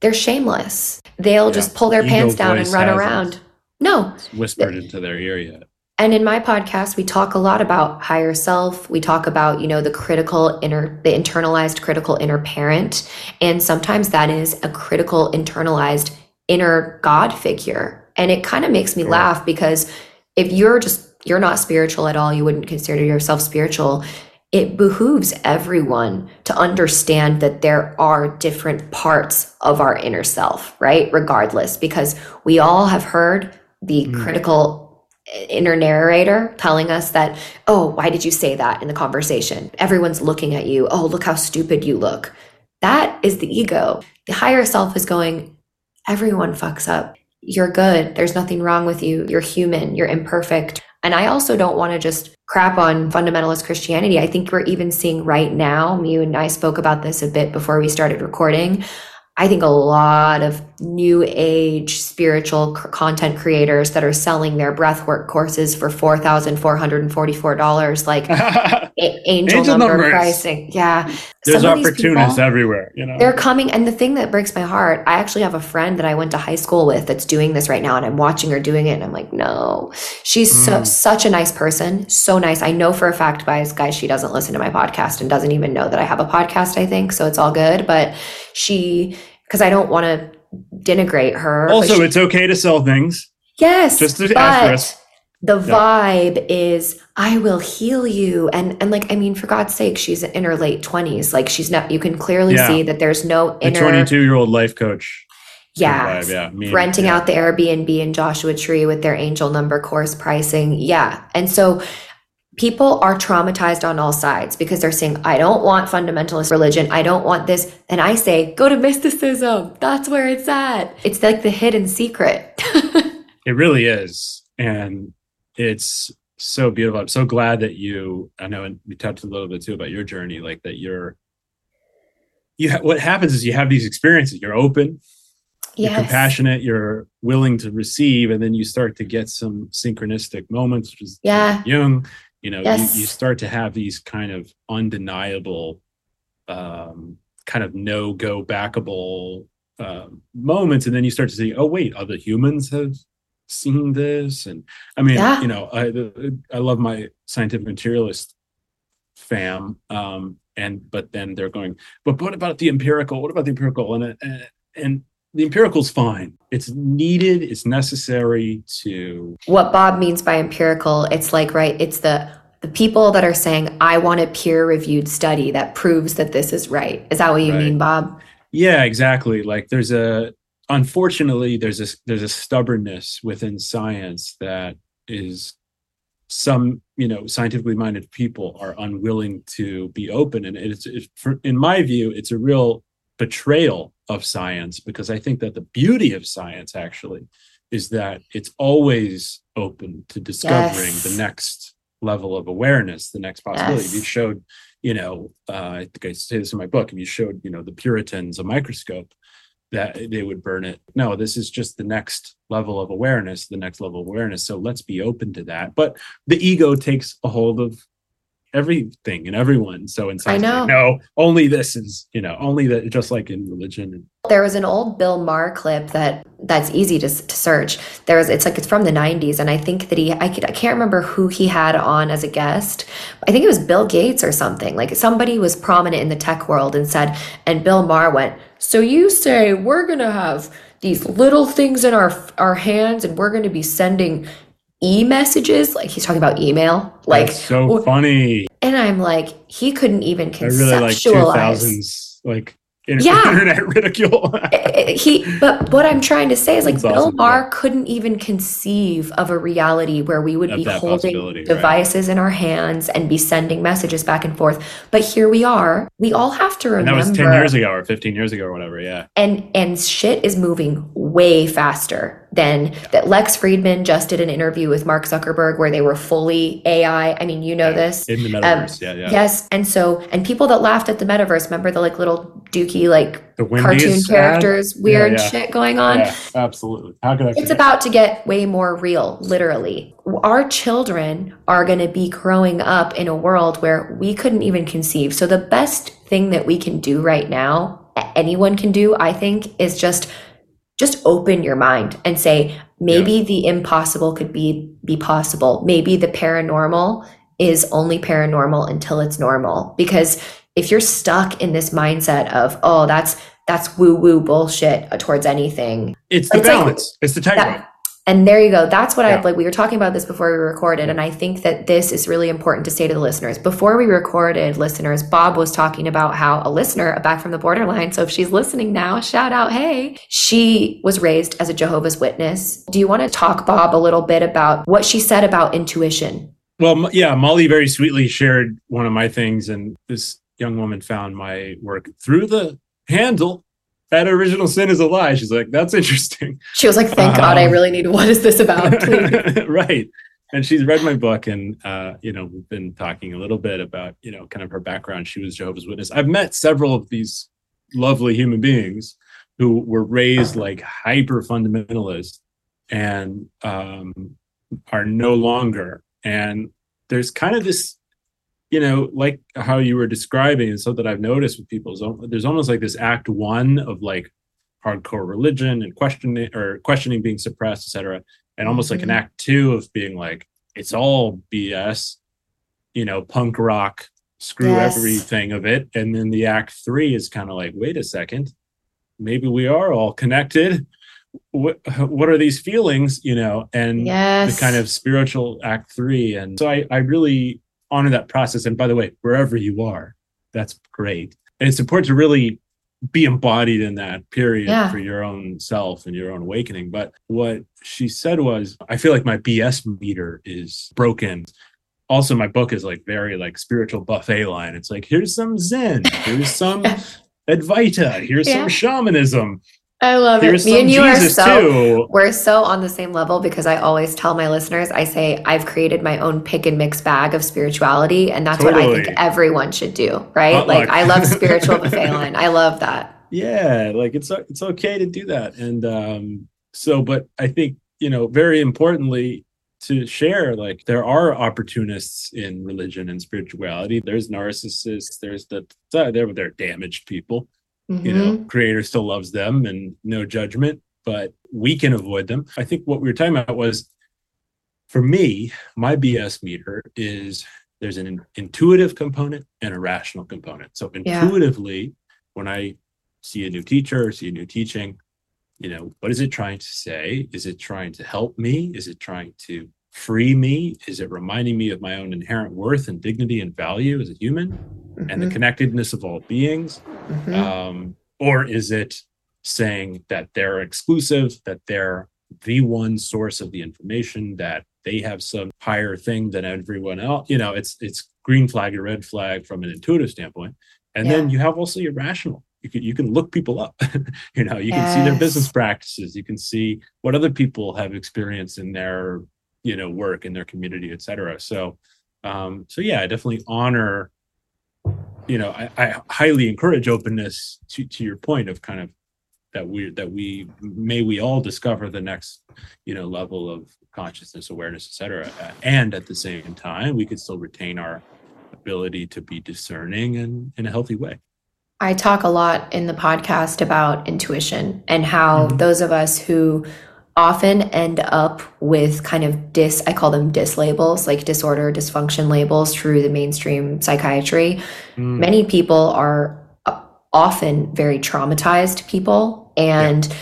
they're shameless. They'll yeah. just pull their Ego pants down and run around. No. It's whispered into their ear yet. And in my podcast, we talk a lot about higher self. We talk about, you know, the critical inner, the internalized critical inner parent. And sometimes that is a critical internalized inner God figure. And it kind of makes me laugh because if you're just, you're not spiritual at all, you wouldn't consider yourself spiritual. It behooves everyone to understand that there are different parts of our inner self, right? Regardless, because we all have heard the mm. critical inner narrator telling us that, oh, why did you say that in the conversation? Everyone's looking at you. Oh, look how stupid you look. That is the ego. The higher self is going, everyone fucks up. You're good. There's nothing wrong with you. You're human. You're imperfect. And I also don't want to just crap on fundamentalist Christianity. I think we're even seeing right now, you and I spoke about this a bit before we started recording. I think a lot of new age spiritual content creators that are selling their breathwork courses for $4,444, like [laughs] angel, angel number numbers. pricing. Yeah. There's opportunities people, everywhere, you know. They're coming. And the thing that breaks my heart, I actually have a friend that I went to high school with that's doing this right now, and I'm watching her doing it. And I'm like, no, she's mm. so, such a nice person. So nice. I know for a fact, guys, guys, she doesn't listen to my podcast and doesn't even know that I have a podcast, I think. So it's all good. But she, because I don't want to denigrate her. Also, she, it's okay to sell things. Yes. Just to but the vibe is I will heal you. And and like, I mean, for God's sake, she's in her late 20s. Like she's not you can clearly yeah. see that there's no inner 22 year old life coach. Yeah. yeah. renting yeah. out the Airbnb in Joshua Tree with their angel number course pricing. Yeah. And so people are traumatized on all sides because they're saying, I don't want fundamentalist religion. I don't want this. And I say, go to mysticism. That's where it's at. It's like the hidden secret. [laughs] it really is. And it's so beautiful. I'm so glad that you, I know, and we talked a little bit too about your journey, like that you're, you ha- what happens is you have these experiences, you're open. yes. you're compassionate, you're willing to receive, and then you start to get some synchronistic moments, which is yeah. Jung. You know, yes. you, you start to have these kind of undeniable, um, kind of no go backable uh, moments, and then you start to see, oh wait, other humans have seen this, and I mean, yeah. you know, I I love my scientific materialist fam, um, and but then they're going, but what about the empirical? What about the empirical? And and, and the empirical's fine. It's needed, it's necessary to What Bob means by empirical, it's like right, it's the the people that are saying I want a peer-reviewed study that proves that this is right. Is that what you right. mean, Bob? Yeah, exactly. Like there's a unfortunately there's a there's a stubbornness within science that is some you know scientifically minded people are unwilling to be open and it's, it's for, in my view it's a real betrayal of science because I think that the beauty of science actually is that it's always open to discovering yes. the next level of awareness, the next possibility. Yes. You showed, you know, uh, I think I say this in my book, if you showed, you know, the Puritans a microscope, that they would burn it. No, this is just the next level of awareness, the next level of awareness. So let's be open to that. But the ego takes a hold of everything and everyone. So in science, I know. Like, no, only this is, you know, only that just like in religion. There was an old Bill Maher clip that that's easy to, to search. There was, it's like, it's from the 90s. And I think that he, I, could, I can't remember who he had on as a guest. I think it was Bill Gates or something. Like somebody was prominent in the tech world and said, and Bill Maher went, So you say we're going to have these little things in our our hands and we're going to be sending e-messages like he's talking about email like That's so funny and i'm like he couldn't even conceptualize I really like 2000s like yeah. [laughs] internet ridicule. [laughs] he, but what I'm trying to say is like Bill awesome, Maher yeah. couldn't even conceive of a reality where we would of be holding devices right. in our hands and be sending messages back and forth. But here we are. We all have to remember. And that was 10 years ago or 15 years ago or whatever. Yeah. And, and shit is moving way faster than that Lex Fridman just did an interview with Mark Zuckerberg where they were fully AI. I mean, you know yeah. this. In the metaverse. Um, yeah, yeah. Yes. And so, and people that laughed at the metaverse, remember the like little dookie, like cartoon characters, ad? weird yeah, shit going on? Yeah, absolutely. How could I? It's about to get way more real, literally. Our children are going to be growing up in a world where we couldn't even conceive. So the best thing that we can do right now, anyone can do, I think, is just just open your mind and say maybe yeah. the impossible could be be possible. Maybe the paranormal is only paranormal until it's normal. Because if you're stuck in this mindset of oh that's that's woo woo bullshit towards anything it's the it's balance. Like, it's the tightrope and there you go. That's what yeah. I like. We were talking about this before we recorded. Mm-hmm. And I think that this is really important to say to the listeners. Before we recorded, listeners, Bob was talking about how a listener back from the borderline. So if she's listening now, shout out, hey, she was raised as a Jehovah's Witness. Do you want to talk, Bob, a little bit about what she said about intuition? Well, yeah, Molly very sweetly shared one of my things. And this young woman found my work through the handle that original sin is a lie. She's like, that's interesting. She was like, thank um, God, I um, really need. What is this about? [laughs] right. And she's read my book, and uh, you know, we've been talking a little bit about you know, kind of her background. She was Jehovah's Witness. I've met several of these lovely human beings who were raised like hyper fundamentalists and um, are no longer. And there's kind of this you know, like how you were describing, and so that I've noticed with people, is there's almost like this act one of like hardcore religion and questioning or questioning being suppressed, etc., and almost mm-hmm. like an mm-hmm. act two of being like it's all BS, you know, punk rock, screw yes. everything of it, and then the act three is kind of like, wait a second, maybe we are all connected. What what are these feelings, you know, and yes. the kind of spiritual act three, and so I I really honor that process. And by the way, wherever you are, that's great. And it's important to really be embodied in that period yeah. for your own self and your own awakening. But what she said was, I feel like my BS meter is broken. Also, my book is like very like spiritual buffet line. It's like, here's some Zen, here's some [laughs] Advaita, here's yeah. some shamanism. I love Here's it. Me and you Jesus are so too. we're so on the same level because I always tell my listeners, I say I've created my own pick and mix bag of spirituality, and that's totally. what I think everyone should do, right? like I love [laughs] spiritual buffet line. I love that. Yeah, like it's it's okay to do that. And um so but I think, you know, very importantly to share like there are opportunists in religion and spirituality. There's narcissists, there's the they're they're damaged people. Mm-hmm. You know, mm-hmm. creator still loves them and no judgment, but we can avoid them. I think what we were talking about was for me, my BS meter is there's an intuitive component and a rational component. So intuitively, yeah. when I see a new teacher or see a new teaching, you know, what is it trying to say? Is it trying to help me? Is it trying to free me? Is it reminding me of my own inherent worth and dignity and value as a human mm-hmm. and the mm-hmm. connectedness of all beings? Mm-hmm. Um, or is it saying that they're exclusive, that they're the one source of the information, that they have some higher thing than everyone else. You know, it's it's green flag or red flag from an intuitive standpoint. And yeah. then you have also your rational. You can you can look people up. [laughs] you know, you yes. can see their business practices. You can see what other people have experienced in their you know work in their community, et cetera. So um, so yeah, I definitely honor. You know, I, I highly encourage openness to to your point of kind of that we that we may we all discover the next you know level of consciousness awareness etc and at the same time we could still retain our ability to be discerning and in a healthy way i talk a lot in the podcast about intuition and how mm-hmm. those of us who often end up with kind of dis i call them dis labels like disorder dysfunction labels through the mainstream psychiatry mm. many people are often very traumatized people. And yeah.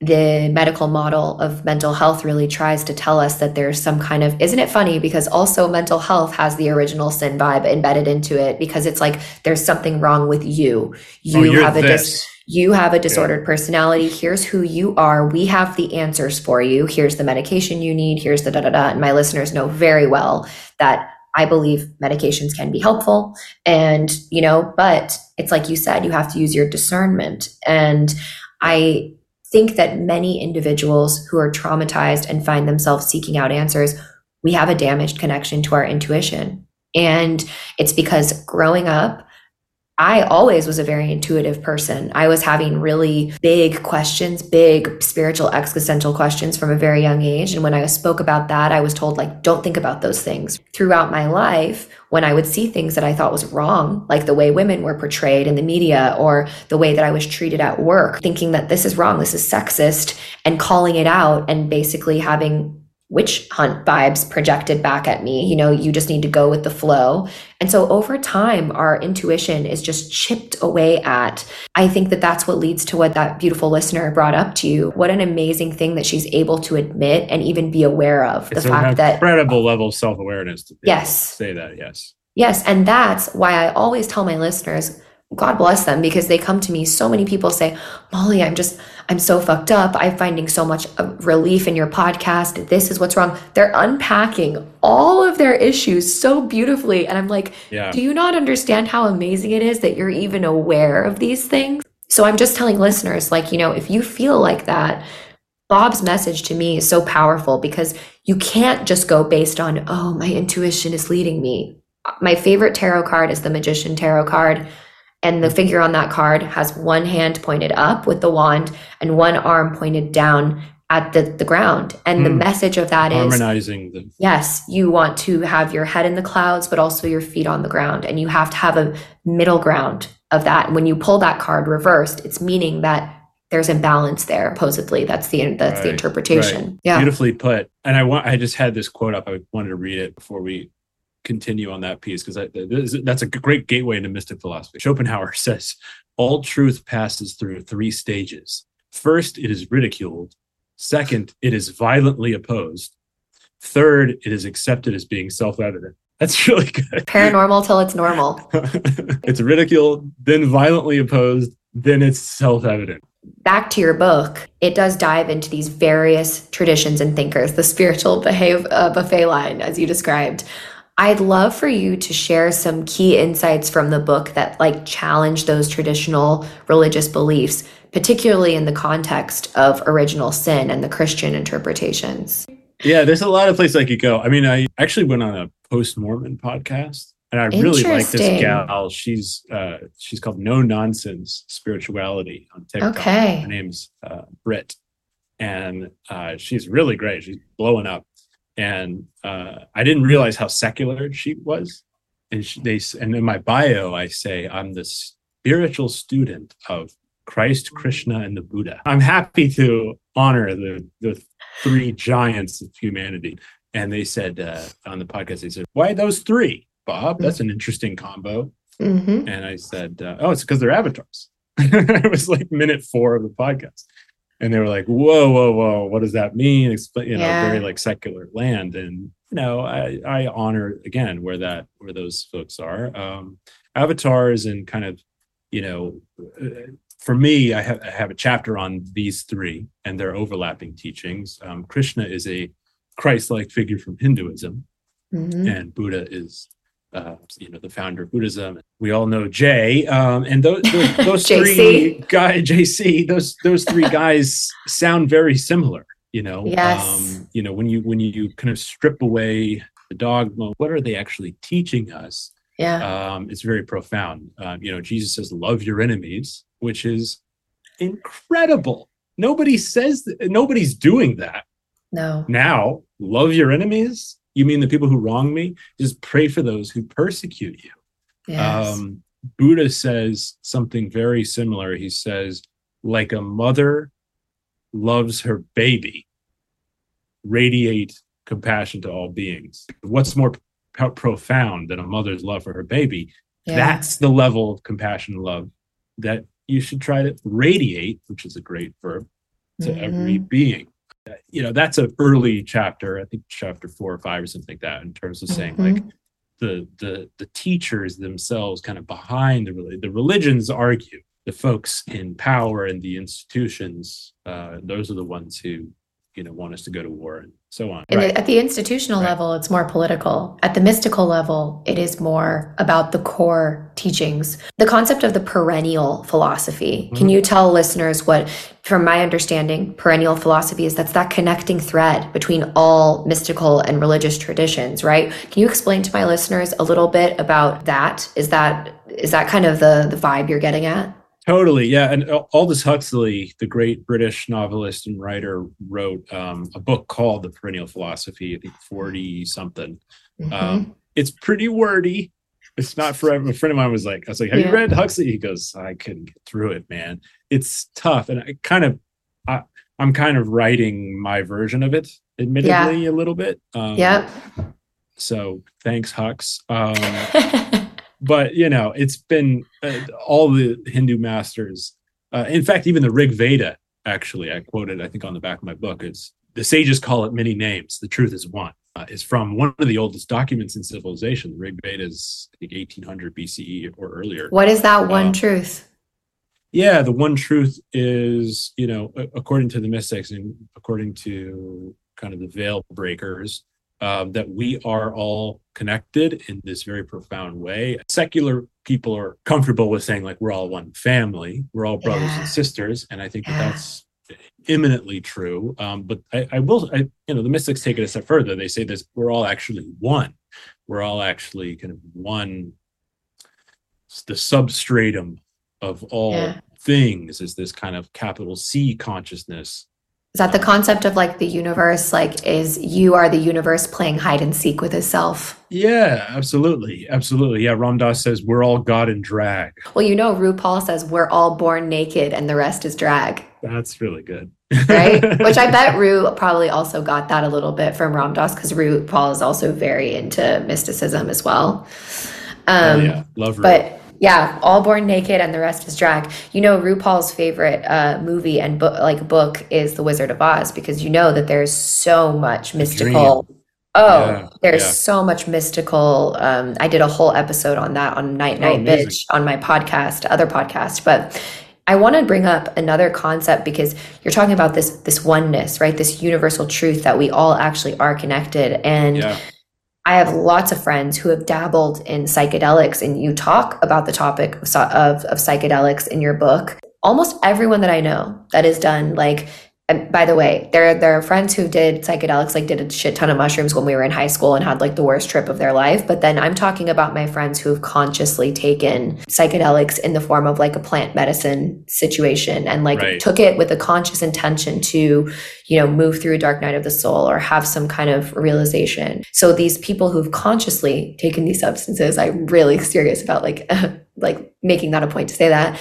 the medical model of mental health really tries to tell us that there's some kind of, isn't it funny? Because also mental health has the original sin vibe embedded into it because it's like there's something wrong with you. You oh, have a dis- you have a disordered personality. Here's who you are. We have the answers for you. Here's the medication you need. Here's the da da da. And my listeners know very well that I believe medications can be helpful. And, you know, but it's like you said, you have to use your discernment. And I think that many individuals who are traumatized and find themselves seeking out answers, we have a damaged connection to our intuition. And it's because growing up, I always was a very intuitive person. I was having really big questions, big spiritual existential questions from a very young age. And when I spoke about that, I was told, like, don't think about those things. Throughout my life, when I would see things that I thought was wrong, like the way women were portrayed in the media or the way that I was treated at work, thinking that this is wrong, this is sexist, and calling it out and basically having witch hunt vibes projected back at me. You know, you just need to go with the flow. And so over time, our intuition is just chipped away at. I think that that's what leads to what that beautiful listener brought up to you. What an amazing thing that she's able to admit and even be aware of it's the fact that incredible level of self awareness. To yes. Say that. Yes. Yes. And that's why I always tell my listeners, God bless them because they come to me. So many people say, Molly, I'm just, I'm so fucked up. I'm finding so much uh, relief in your podcast. This is what's wrong. They're unpacking all of their issues so beautifully. And I'm like, yeah. do you not understand how amazing it is that you're even aware of these things? So I'm just telling listeners, like, you know, if you feel like that, Bob's message to me is so powerful because you can't just go based on, oh, my intuition is leading me. My favorite tarot card is the Magician Tarot card and the figure on that card has one hand pointed up with the wand and one arm pointed down at the, the ground. And mm. the hmm. message of that harmonizing is harmonizing. Yes, you want to have your head in the clouds, but also your feet on the ground. And you have to have a middle ground of that. And when you pull that card reversed, it's meaning that there's imbalance there. Supposedly, that's the that's right, the interpretation. Right. Yeah, beautifully put. And I want I just had this quote up. I wanted to read it before we continue on that piece because that's a great gateway into mystic philosophy. Schopenhauer [laughs] says all truth passes through three stages. First, it is ridiculed. Second, it is violently opposed. Third, it is accepted as being self evident. [laughs] That's really good. Paranormal till it's normal. [laughs] it's ridiculed, then violently opposed, then it's self evident. Back to your book, it does dive into these various traditions and thinkers, the spiritual behave, uh, buffet line, as you described. I'd love for you to share some key insights from the book that like challenge those traditional religious beliefs, particularly in the context of original sin and the Christian interpretations. Yeah, there's a lot of places I could go. I mean, I actually went on a post Mormon podcast and I really like this gal. She's uh, she's called No Nonsense Spirituality on TikTok. Okay, her name's uh, Britt, and uh, she's really great. She's blowing up, and uh, I didn't realize how secular she was. And she, they and in my bio, I say I'm the spiritual student of Christ, Krishna, and the Buddha. I'm happy to honor the the three giants of humanity. And they said uh, on the podcast, they said, "Why those three? Bob, that's an interesting combo. Mm-hmm. And I said, uh, Oh, it's because they're avatars. [laughs] it was like minute four of the podcast. And they were like, Whoa, whoa, whoa, what does that mean? Explain, you know, yeah. very like secular land. And, you know, I, I honor again where that, where those folks are. Um, avatars and kind of, you know, uh, for me, I have, I have a chapter on these three and their overlapping teachings. Um, Krishna is a Christ like figure from Hinduism, mm-hmm. and Buddha is uh, you know, the founder of Buddhism. We all know Jay, um, and [laughs] those those, those three guys, [laughs] JC, those those three guys sound very similar. You know, yes. Um, you know, when you when you kind of strip away the dogma, what are they actually teaching us? Yeah, um, it's very profound. Um, you know, Jesus says, "Love your enemies," which is incredible. Nobody says that, nobody's doing that. No. Now, love your enemies you mean the people who wrong me? Just pray for those who persecute you. Yes. Um, Buddha says something very similar. He says, like a mother loves her baby, radiate compassion to all beings. What's more p- profound than a mother's love for her baby? Yeah. That's the level of compassion and love that you should try to radiate, which is a great verb, to mm-hmm. every being you know that's an early chapter i think chapter four or five or something like that in terms of saying mm-hmm. like the the the teachers themselves kind of behind the the religions argue the folks in power and the institutions uh, those are the ones who you know want us to go to war and so on. And right. at the institutional right. level, it's more political. At the mystical level, it is more about the core teachings. The concept of the perennial philosophy. Mm-hmm. Can you tell listeners what, from my understanding, perennial philosophy is? That's that connecting thread between all mystical and religious traditions, right? Can you explain to my listeners a little bit about that? Is that is that kind of the the vibe you're getting at? Totally, yeah. And Aldous Huxley, the great British novelist and writer, wrote um, a book called The Perennial Philosophy. I think forty something. Mm-hmm. Um, it's pretty wordy. It's not for everyone. A friend of mine was like, "I was like, have yeah. you read Huxley?" He goes, "I couldn't get through it, man. It's tough." And I kind of, I, am kind of writing my version of it, admittedly, yeah. a little bit. Um, yeah. So thanks, Hux. Um, [laughs] but you know, it's been uh, all the Hindu masters. Uh, in fact, even the Rig Veda, actually, I quoted, I think, on the back of my book, is the sages call it many names. The truth is one. Uh, is from one of the oldest documents in civilization. The Rig Veda is, I think, 1800 BCE or earlier. What is that one um, truth? Yeah, the one truth is, you know, according to the mystics and according to kind of the veil breakers, um, that we are all connected in this very profound way. Secular people are comfortable with saying, like, we're all one family, we're all brothers yeah. and sisters. And I think that that's imminently true. Um, but I, I will, I, you know, the mystics take it a step further. They say this we're all actually one. We're all actually kind of one, the substratum of all yeah. things is this kind of capital C consciousness is that the concept of like the universe? Like is you are the universe playing hide and seek with itself? Yeah absolutely. Absolutely. Yeah ram dass says we're all god in drag. Well you know rupaul says we're all born naked and the rest is drag. That's really good. Right? [laughs] Which i bet ru probably also got that a little bit from ram dass because rupaul is also very into mysticism as well. Um oh, yeah. Love ru. but yeah, all born naked and the rest is drag. You know, RuPaul's favorite uh, movie and book, like book, is The Wizard of Oz because you know that there's so much mystical. Oh, yeah, there's yeah. so much mystical. Um, I did a whole episode on that on Night Night oh, Bitch on my podcast, other podcast, but I want to bring up another concept because you're talking about this this oneness, right? This universal truth that we all actually are connected, and yeah. I have lots of friends who have dabbled in psychedelics, and you talk about the topic of, of, psychedelics in your book. Almost everyone that I know that has done like and by the way, there there are friends who did psychedelics, like did a shit ton of mushrooms when we were in high school and had like the worst trip of their life. But then I'm talking about my friends who have consciously taken psychedelics in the form of like a plant medicine situation and like right. took it with a conscious intention to, you know, move through a dark night of the soul or have some kind of realization. So these people who've consciously taken these substances, I'm really serious about like [laughs] like making that a point to say that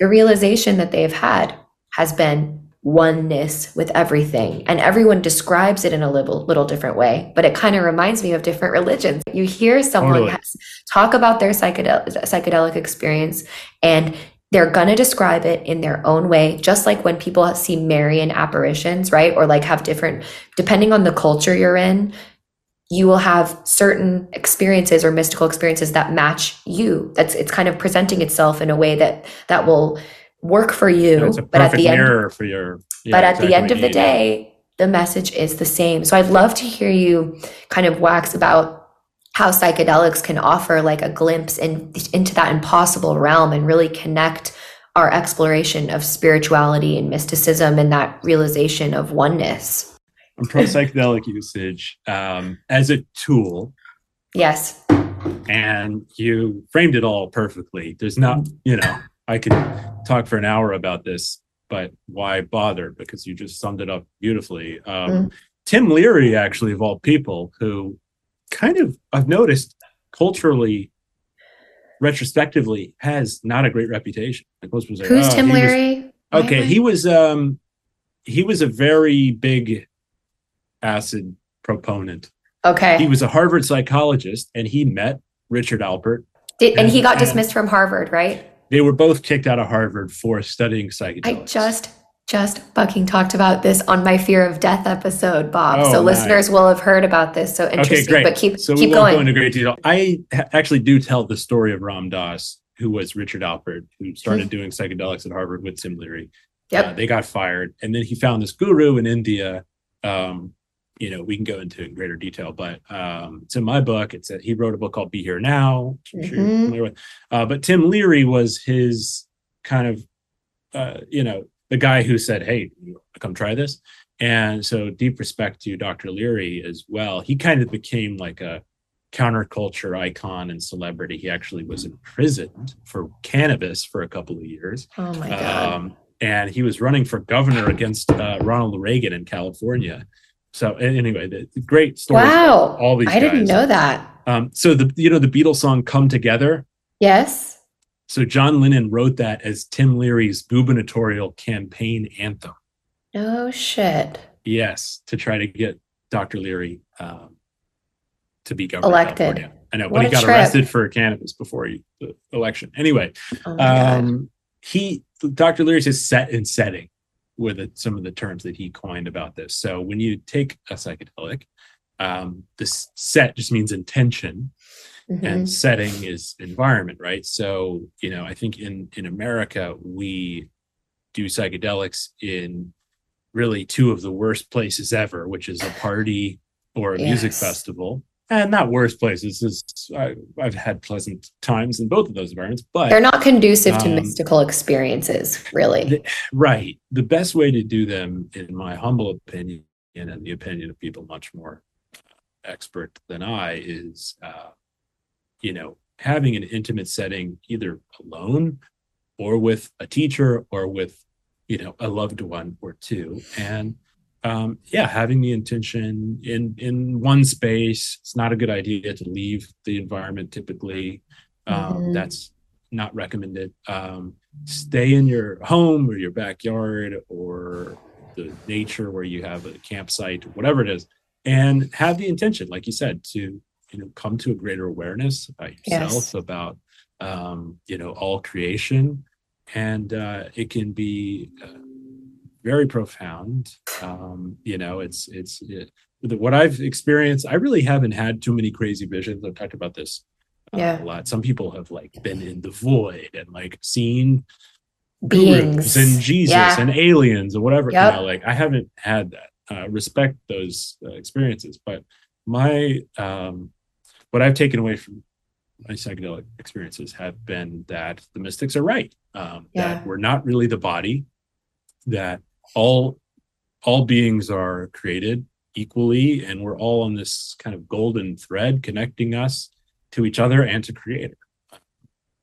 the realization that they've had has been oneness with everything. And everyone describes it in a little, little different way, but it kind of reminds me of different religions. You hear someone totally. talk about their psychedelic, psychedelic experience and they're going to describe it in their own way, just like when people see Marian apparitions, right? Or like have different, depending on the culture you're in, you will have certain experiences or mystical experiences that match you. That's it's kind of presenting itself in a way that that will work for you. Yeah, but at the end, for your. Yeah, but at exactly the end of the day, the message is the same. So I'd love to hear you kind of wax about how psychedelics can offer like a glimpse in, into that impossible realm and really connect our exploration of spirituality and mysticism and that realization of oneness. I'm pro psychedelic usage um, as a tool. Yes. And you framed it all perfectly. There's not, you know, I could talk for an hour about this, but why bother? Because you just summed it up beautifully. Um, mm. Tim Leary, actually, of all people, who kind of I've noticed culturally, retrospectively, has not a great reputation. Like most people say, who's oh, Tim Leary? Was, okay, he was um, he was a very big acid proponent. Okay, he was a Harvard psychologist, and he met Richard Alpert. Did, and, and he got dismissed from Harvard, right? They were both kicked out of Harvard for studying psychedelics. I just just fucking talked about this on my fear of death episode, Bob. Oh, so listeners will have heard about this. So interesting. Okay, great. But keep so keep we won't going. go into great detail. I actually do tell the story of Ram Dass, who was Richard Alpert, who started mm-hmm. doing psychedelics at Harvard with Tim Leary. Yep. Uh, they got fired, and then he found this guru in India um, you know, we can go into in greater detail, but um, it's in my book. It's a, he wrote a book called Be Here Now, mm-hmm. uh, but Tim Leary was his kind of, uh, you know, the guy who said, "Hey, come try this." And so, deep respect to Dr. Leary as well. He kind of became like a counterculture icon and celebrity. He actually was imprisoned for cannabis for a couple of years. Oh my god! Um, and he was running for governor against uh, Ronald Reagan in California. So anyway, the great story. Wow, all these. I guys. didn't know that. Um, so the you know the Beatles song "Come Together." Yes. So John Lennon wrote that as Tim Leary's gubernatorial campaign anthem. Oh shit. Yes, to try to get Dr. Leary um, to be governor elected. I know, but he got trip. arrested for cannabis before he, the election. Anyway, oh um, he Dr. Leary says set and setting were the, some of the terms that he coined about this. So when you take a psychedelic, um, this set just means intention, mm-hmm. and setting is environment, right? So you know, I think in in America we do psychedelics in really two of the worst places ever, which is a party or a yes. music festival, and not worst places. Is I, have had pleasant times in both of those environments, but they're not conducive um, to mystical experiences, really. The, right. The best way to do them, in my humble opinion, and the opinion of people much more expert than I, is uh, you know having an intimate setting, either alone or with a teacher or with you know a loved one or two, and um, yeah, having the intention in in one space, it's not a good idea to leave the environment. Typically, um, mm-hmm. that's not recommended. Um, stay in your home or your backyard or the nature where you have a campsite, whatever it is, and have the intention, like you said, to you know come to a greater awareness about yourself, yes. about um, you know all creation, and uh, it can be. Uh, very profound. Um, you know, it's it's it, what I've experienced. I really haven't had too many crazy visions. I've talked about this uh, yeah. a lot. Some people have like been in the void and like seen beings and Jesus yeah. and aliens or whatever. Yep. You know, like I haven't had that. Uh, respect those uh, experiences, but my um, what I've taken away from my psychedelic experiences have been that the mystics are right. Um, yeah. That we're not really the body, that all all beings are created equally and we're all on this kind of golden thread connecting us to each other and to creator.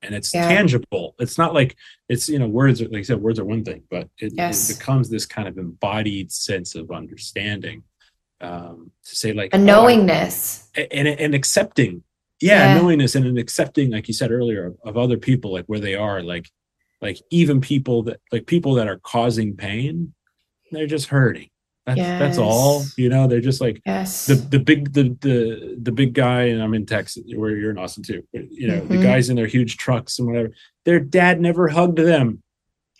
And it's yeah. tangible. It's not like it's you know words are, like i said words are one thing but it, yes. it becomes this kind of embodied sense of understanding um to say like a knowingness. Oh, and, and accepting. Yeah, yeah, knowingness and an accepting like you said earlier of, of other people like where they are like like even people that like people that are causing pain they're just hurting that's, yes. that's all you know they're just like yes. the the big the the the big guy and i'm in texas where you're in austin too you know mm-hmm. the guys in their huge trucks and whatever their dad never hugged them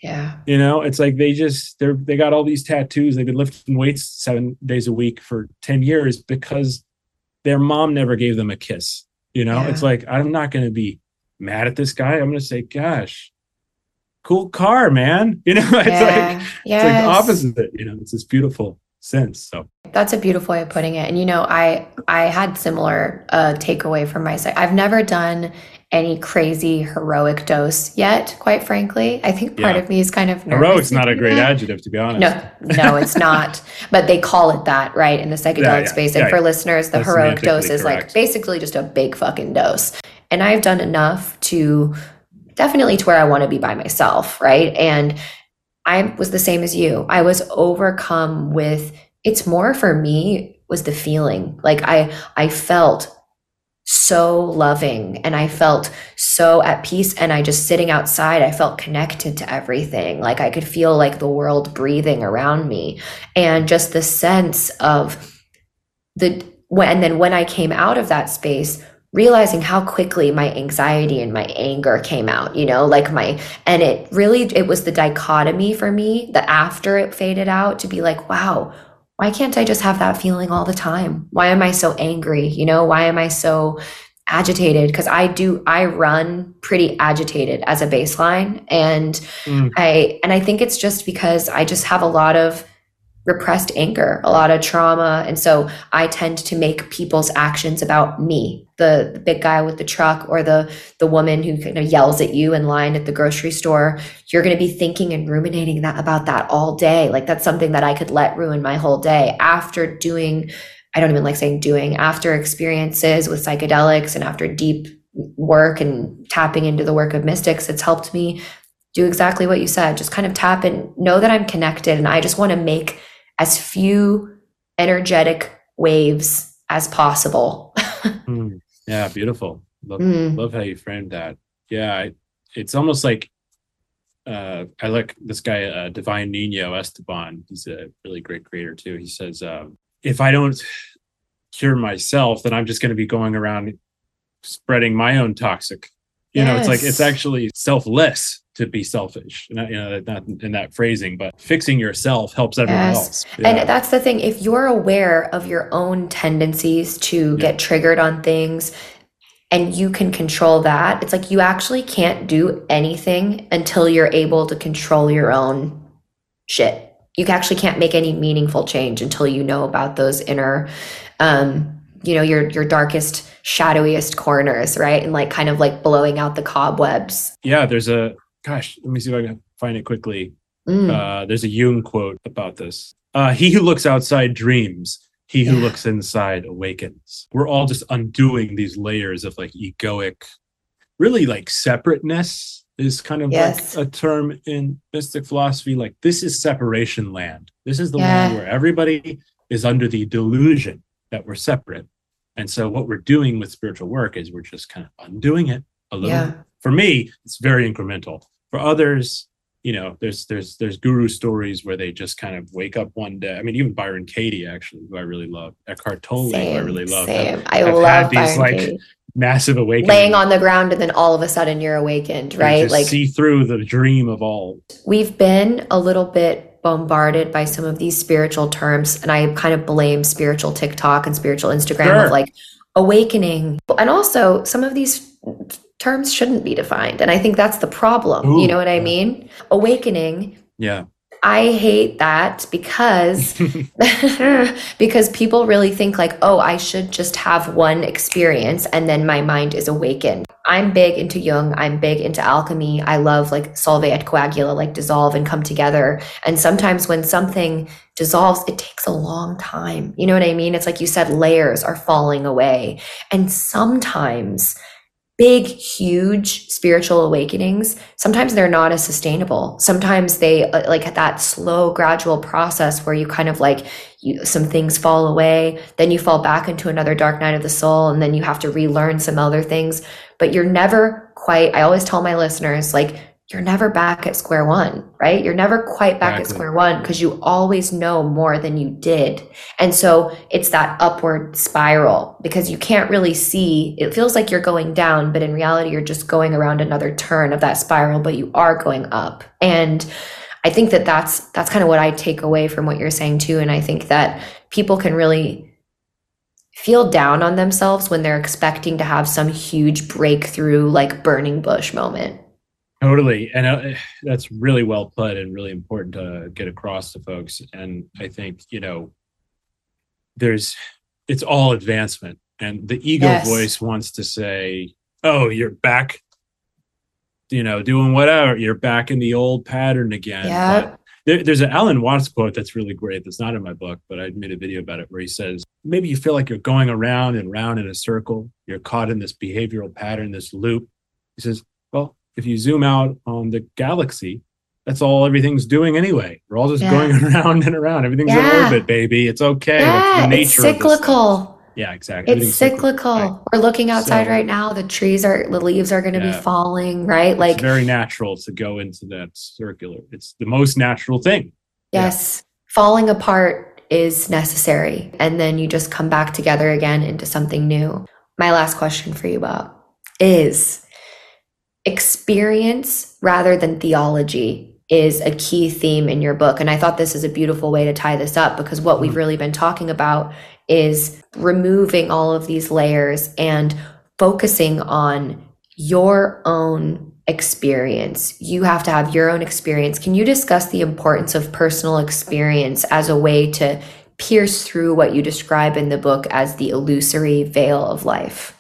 yeah you know it's like they just they're they got all these tattoos they've been lifting weights seven days a week for 10 years because their mom never gave them a kiss you know yeah. it's like i'm not going to be mad at this guy i'm going to say gosh cool car, man. [laughs] You know, it's yeah. like yes. it's like the opposite. You know, it's this beautiful sense. So that's a beautiful way of putting it. And you know, I I had similar uh, takeaway from my site. I've never done any crazy heroic dose yet, quite frankly. I think part yeah. of me is kind of heroic's not a great that. adjective to be honest. No, no, it's [laughs] not. but they call it that, right, in the psychedelic yeah, yeah. space. And for listeners, the That's heroic dose is correct. like basically just a big fucking dose. And I've done enough to definitely to where I want to be by myself, right? And I was the same as you. I was overcome with it's more for me was the feeling. Like I I felt so loving and I felt so at peace and I just sitting outside I felt connected to everything like I could feel like the world breathing around me and just the sense of the when and then when I came out of that space realizing how quickly my anxiety and my anger came out you know like my and it really it was the dichotomy for me that after it faded out to be like wow why can't i just have that feeling all the time? Why am i so angry? You know why am i so agitated? Because i do i run pretty agitated as a baseline. And mm. i and i think it's just because i just have a lot of repressed anger, a lot of trauma. And so I tend to make people's actions about me, the, the, big guy with the truck or the, the woman who kind of yells at you in line at the grocery store. You're going to be thinking and ruminating that about that all day. Like that's something that I could let ruin my whole day after doing, I don't even like saying doing, after experiences with psychedelics and after deep work and tapping into the work of mystics, it's helped me do exactly what you said. Just kind of tap and know that I'm connected. And I just want to make as few energetic waves as possible. [laughs] mm, yeah, beautiful. Love, mm. love how you framed that. Yeah, I, it's almost like uh, I like this guy, uh, Divine Nino Esteban. He's a really great creator too. He says, um, if I don't cure myself, then I'm just going to be going around spreading my own toxic. You yes. know, it's like it's actually selfless to be selfish not, you know not in that phrasing but fixing yourself helps everyone yes. else yeah. and that's the thing if you're aware of your own tendencies to yeah. get triggered on things and you can control that it's like you actually can't do anything until you're able to control your own shit you actually can't make any meaningful change until you know about those inner um you know your your darkest shadowiest corners right and like kind of like blowing out the cobwebs yeah there's a gosh, let me see if I can find it quickly. Mm. Uh, there's a Jung quote about this. Uh, he who looks outside dreams. He who yeah. looks inside awakens. We're all just undoing these layers of like egoic, really like separateness is kind of yes. like a term in mystic philosophy. Like this is separation land. This is the yeah. land where everybody is under the delusion that we're separate. And so what we're doing with spiritual work is we're just kind of undoing it a little. Yeah. For me, it's very incremental. For others, you know, there's there's there's guru stories where they just kind of wake up one day. I mean, even Byron Katie, actually, who I really love, Eckhart Tolle, same, who I really love. Same. Have, I have love these Byron like Katie. massive awakening, Laying on the ground, and then all of a sudden you're awakened, right? like see through the dream of all. We've been a little bit bombarded by some of these spiritual terms, and I kind of blame spiritual TikTok and spiritual Instagram sure. of like awakening, and also some of these terms shouldn't be defined. And I think that's the problem. Ooh, you know what I mean? Awakening. Yeah. I hate that because [laughs] [laughs] because people really think like, "Oh, I should just have one experience and then my mind is awakened." I'm big into Jung, I'm big into alchemy. I love like solve et coagula, like dissolve and come together. And sometimes when something dissolves, it takes a long time. You know what I mean? It's like you said layers are falling away. And sometimes big, huge spiritual awakenings, sometimes they're not as sustainable. Sometimes they uh, like that slow, gradual process where you kind of like you, some things fall away, then you fall back into another dark night of the soul, and then you have to relearn some other things. But you're never quite, I always tell my listeners, like, you're never back at square one, right? You're never quite back exactly. at square one because you always know more than you did. And so it's that upward spiral because you can't really see, it feels like you're going down, but in reality, you're just going around another turn of that spiral, but you are going up. And I think that that's, that's kind of what I take away from what you're saying too. And I think that people can really feel down on themselves when they're expecting to have some huge breakthrough, like burning bush moment Totally. And uh, that's really well put and really important to get across to folks. And I think, you know, there's, it's all advancement. And the ego yes. voice wants to say, oh, you're back, you know, doing whatever. You're back in the old pattern again. Yeah. There, there's an Alan Watts quote that's really great. That's not in my book, but I made a video about it where he says, maybe you feel like you're going around and round in a circle. You're caught in this behavioral pattern, this loop. He says, if you zoom out on the galaxy, that's all everything's doing anyway. We're all just yeah. going [laughs] around and around. Everything's yeah. in orbit, baby. It's okay. Yeah, it's cyclical. Yeah, exactly. It's cyclical. Right. We're looking outside so, right now. The trees are, the leaves are going to yeah. be falling, right? Like very natural to go into that circular. It's the most natural thing. Yes. Falling apart is necessary. And then you just come back together again into something new. My last question for you, Bob, is experience rather than theology is a key theme in your book. And I thought this is a beautiful way to tie this up because what we've mm-hmm. really been talking about is removing all of these layers and focusing on your own experience. You have to have your own experience. Can you discuss the importance of personal experience as a way to pierce through what you describe in the book as the illusory veil of life?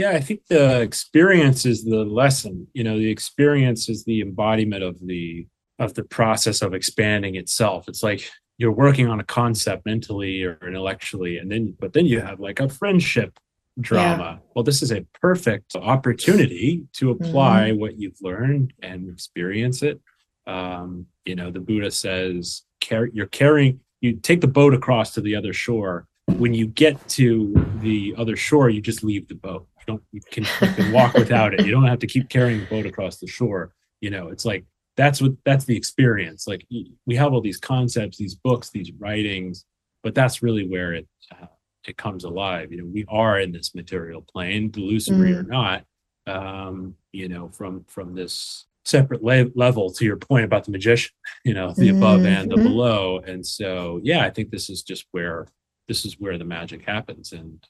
Yeah, I think the experience is the lesson. You know, the experience is the embodiment of the of the process of expanding itself. It's like you're working on a concept mentally or intellectually, and then but then you have like a friendship drama. Yeah. Well, this is a perfect opportunity to apply mm-hmm. what you've learned and experience it. Um, you know, the Buddha says, "Carry you're carrying." You take the boat across to the other shore. When you get to the other shore, you just leave the boat don't you can you can walk without it. You don't have to keep carrying the boat across the shore. You know, it's like that's what that's the experience. Like we have all these concepts, these books, these writings, but that's really where it uh, it comes alive. You know, we are in this material plane, delusory mm. or not. Um, you know, from from this separate le- level to your point about the magician. [laughs] You know, the mm-hmm. above and the mm-hmm. below. And so, yeah, I think this is just where this is where the magic happens, and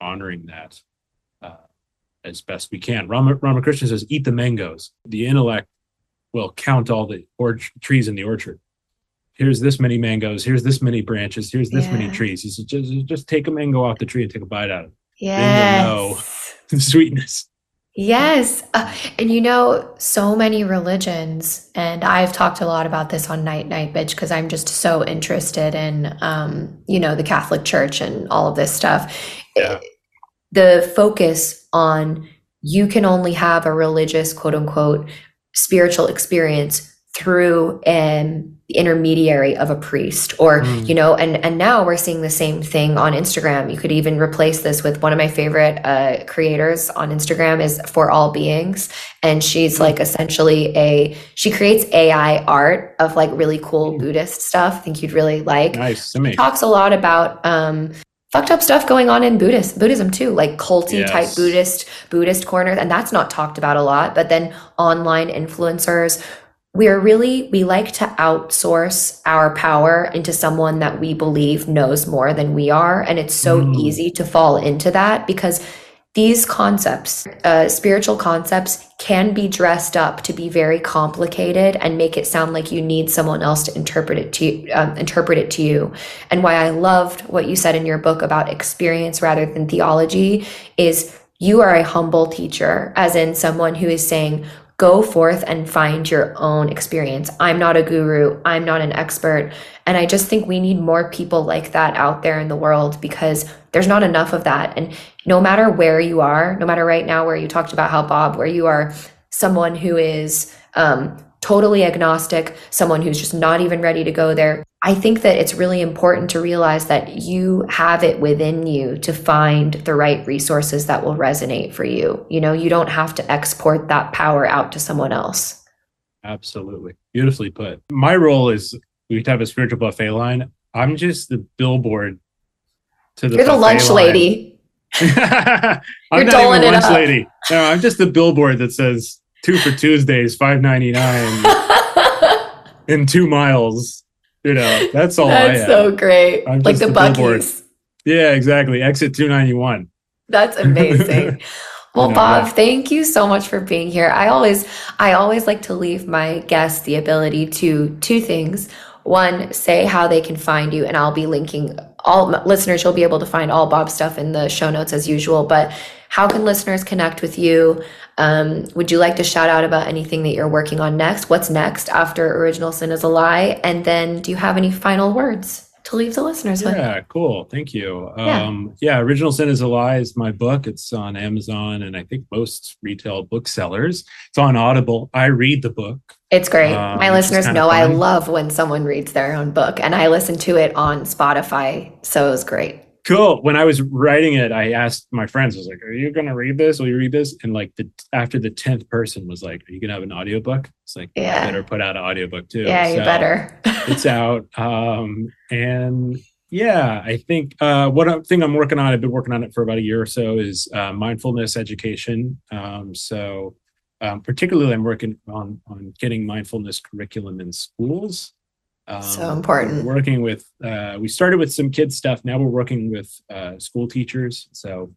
honoring that uh, as best we can. Rama, Ramakrishna says, eat the mangoes. The intellect will count all the or- trees in the orchard. Here's this many mangoes. Here's this many branches. Here's this yeah. many trees. He says, just, just take a mango off the tree and take a bite out of it. Yes. Know [laughs] the sweetness. Yes. Uh, and you know, so many religions, and I've talked a lot about this on Night Night Bitch because I'm just so interested in, um, you know, the Catholic Church and all of this stuff. Yeah. It, the focus on you can only have a religious quote unquote spiritual experience through an intermediary of a priest or mm. you know and and now we're seeing the same thing on instagram. You could even replace this with one of my favorite uh, creators on instagram is for all beings. And she's like essentially a she creates ai art of like really cool mm. buddhist stuff i think you'd really like. Nice she talks a lot about um fucked up stuff going on in Buddhist Buddhism too, like culty yes. type Buddhist Buddhist corners, and that's not talked about a lot. But then online influencers, we're really we like to outsource our power into someone that we believe knows more than we are, and it's so mm. easy to fall into that because these concepts, uh, spiritual concepts, can be dressed up to be very complicated and make it sound like you need someone else to interpret it to you, um, interpret it to you. And why I loved what you said in your book about experience rather than theology is you are a humble teacher, as in someone who is saying, go forth and find your own experience. I'm not a guru, I'm not an expert. And I just think we need more people like that out there in the world because there's not enough of that. And no matter where you are, no matter right now where you talked about how Bob, where you are someone who is um, totally agnostic, someone who's just not even ready to go there. I think that it's really important to realize that you have it within you to find the right resources that will resonate for you. You know, you don't have to export that power out to someone else. Absolutely. Beautifully put. My role is we have a spiritual buffet line. I'm just the billboard to the You're the lunch line. lady. [laughs] I'm You're not even lunch up. lady. No, I'm just the billboard that says two for Tuesdays, five ninety nine in [laughs] two miles. You know, that's all That's am. so great. I'm like just the the yeah, exactly. Exit two ninety one. That's amazing. [laughs] Well, know, Bob, yeah. thank you so much for being here. I always I always like to leave my guests the ability to two things. One, say how they can find you and I'll be linking all listeners you'll be able to find all Bob's stuff in the show notes as usual, but how can listeners connect with you? Um, would you like to shout out about anything that you're working on next? What's next after Original Sin is a Lie? And then do you have any final words to leave the listeners with? Yeah, cool. Thank you. Yeah. Um, yeah, Original Sin is a Lie is my book. It's on Amazon and I think most retail booksellers. It's on Audible. I read the book. It's great. Um, My listeners know I love when someone reads their own book, and I listen to it on Spotify. So it was great. Cool. When I was writing it, I asked my friends, I was like, Are you gonna read this? Will you read this? And like the after the 10th person was like, Are you gonna have an audiobook? It's like Yeah. I better put out an audiobook too. yeah, you better. it's [laughs] out. Um, and yeah, I think uh, what thing I'm working on, I've been working on it for about a year or so, is uh, mindfulness education. Um, so, um, particularly, I'm working on on getting mindfulness curriculum in schools. Um, So important. we're Working with, uh, we started with some kids stuff. Now we're working with uh, school teachers. So,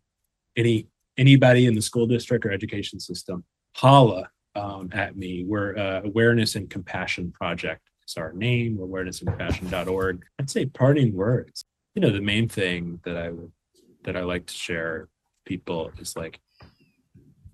any anybody in the school district or education system, holla um, at me. We're uh, Awareness and Compassion Project. It's our name. We're awarenessandcompassion.org. I'd say parting words. You know, the main thing that I would that I like to share with people is like,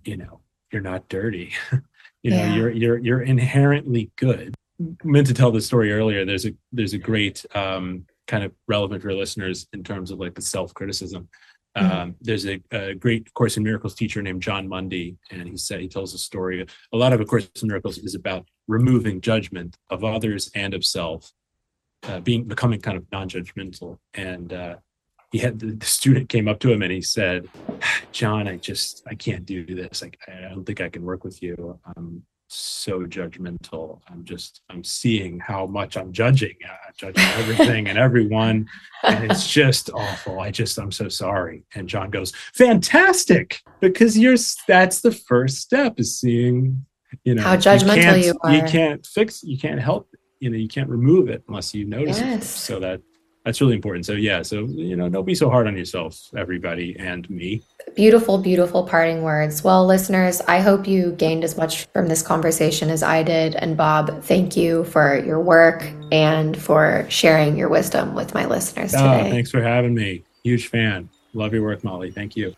you know, you're not dirty. [laughs] you know, Yeah. you're you're you're inherently good. meant to tell the story earlier. There's a there's a great um, kind of relevant for listeners in terms of like the self criticism. Mhm. Um, there's a, a great Course in Miracles teacher named Jon Mundy, and he said he tells a story. A lot of A Course in Miracles is about removing judgment of others and of self, uh, being becoming kind of non-judgmental. And uh, he had the, the student came up to him and he said, "Jon, I just I can't do this. Like I don't think I can work with you. I'm so judgmental. I'm just I'm seeing how much I'm judging, uh, judging everything and everyone." and it's just awful. I just I'm so sorry. And Jon goes, "Fantastic, because you're that's the first step is seeing, you know, How judgmental can't- you You are. You can't fix, you can't help, you know, you can't remove it unless you notice it. Yes. first. So that that's really important. So yeah, so you know, don't be so hard on yourself, everybody, and me. Beautiful, beautiful parting words. Well, listeners, I hope you gained as much from this conversation as I did. And Bob, thank you for your work and for sharing your wisdom with my listeners today. Oh, today. thanks for having me. Huge fan. Love your work, Molly. Thank you.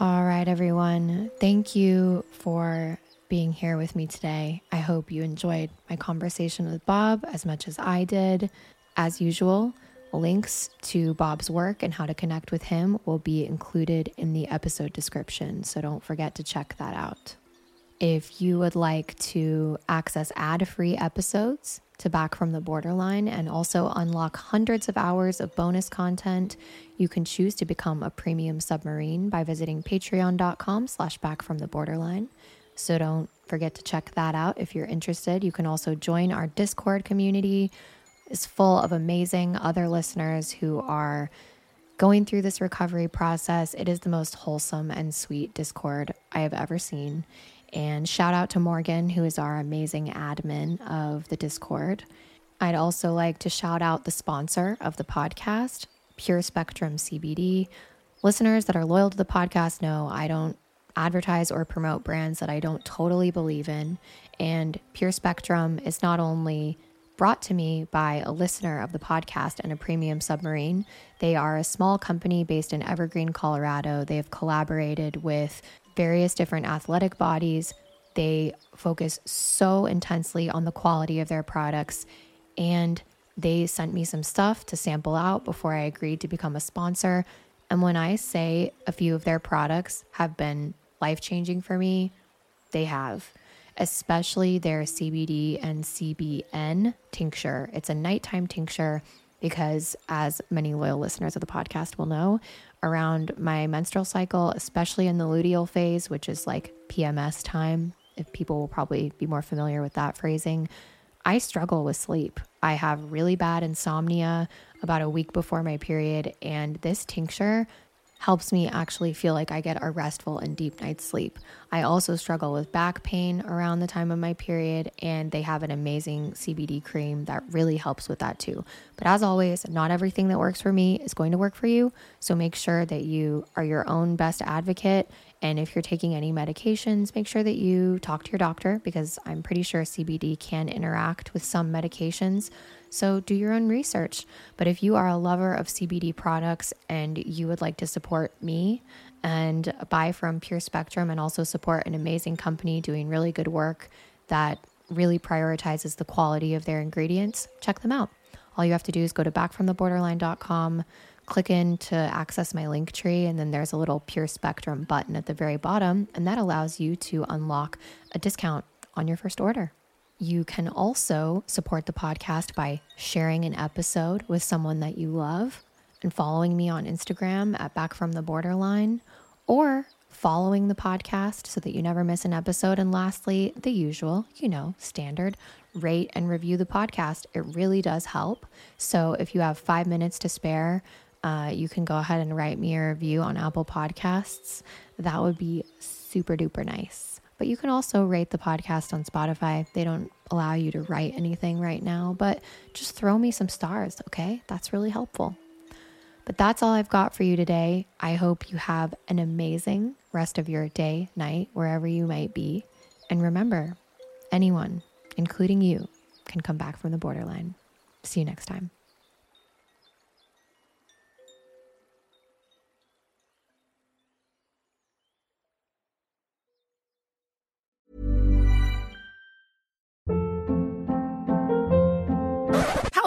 All right, everyone. Thank you for being here with me today. I hope you enjoyed my conversation with Bob as much as I did. As usual, links to Bob's work and how to connect with him will be included in the episode description, so don't forget to check that out. If you would like to access ad free episodes to Back from the Borderline and also unlock hundreds of hours of bonus content, you can choose to become a premium submarine by visiting patreon.com slash back from the borderline. So don't forget to check that out if you're interested. You can also join our Discord community. It's full of amazing other listeners who are going through this recovery process. It is the most wholesome and sweet Discord I have ever seen. And shout out to Morgan, who is our amazing admin of the Discord. I'd also like to shout out the sponsor of the podcast, Pure Spectrum CBD. Listeners that are loyal to the podcast know I don't advertise or promote brands that I don't totally believe in. And Pure Spectrum is not only brought to me by a listener of the podcast and a premium submarine. They are a small company based in Evergreen, Colorado. They have collaborated with various different athletic bodies. They focus so intensely on the quality of their products. And they sent me some stuff to sample out before I agreed to become a sponsor. And when I say a few of their products have been life changing for me, they have especially their CBD and CBN tincture. It's a nighttime tincture because, as many loyal listeners of the podcast will know, around my menstrual cycle, especially in the luteal phase, which is like PMS time, if people will probably be more familiar with that phrasing, I struggle with sleep. I have really bad insomnia about a week before my period, and this tincture helps me actually feel like I get a restful and deep night's sleep. I also struggle with back pain around the time of my period, and they have an amazing CBD cream that really helps with that too. But as always, not everything that works for me is going to work for you. So make sure that you are your own best advocate. And if you're taking any medications, make sure that you talk to your doctor because I'm pretty sure CBD can interact with some medications. So do your own research. But if you are a lover of CBD products and you would like to support me and buy from Pure Spectrum and also support an amazing company doing really good work that really prioritizes the quality of their ingredients, check them out. All you have to do is go to backfromtheborderline.com, click in to access my link tree, and then there's a little Pure Spectrum button at the very bottom, and that allows you to unlock a discount on your first order. You can also support the podcast by sharing an episode with someone that you love and following me on Instagram at Back From The Borderline or following the podcast so that you never miss an episode. And lastly, the usual, you know, standard rate and review the podcast. It really does help. So if you have five minutes to spare, uh, you can go ahead and write me a review on Apple Podcasts. That would be super duper nice. But you can also rate the podcast on Spotify. They don't allow you to write anything right now, but just throw me some stars, okay? That's really helpful. But that's all I've got for you today. I hope you have an amazing rest of your day, night, wherever you might be. And remember, anyone, including you, can come back from the borderline. See you next time.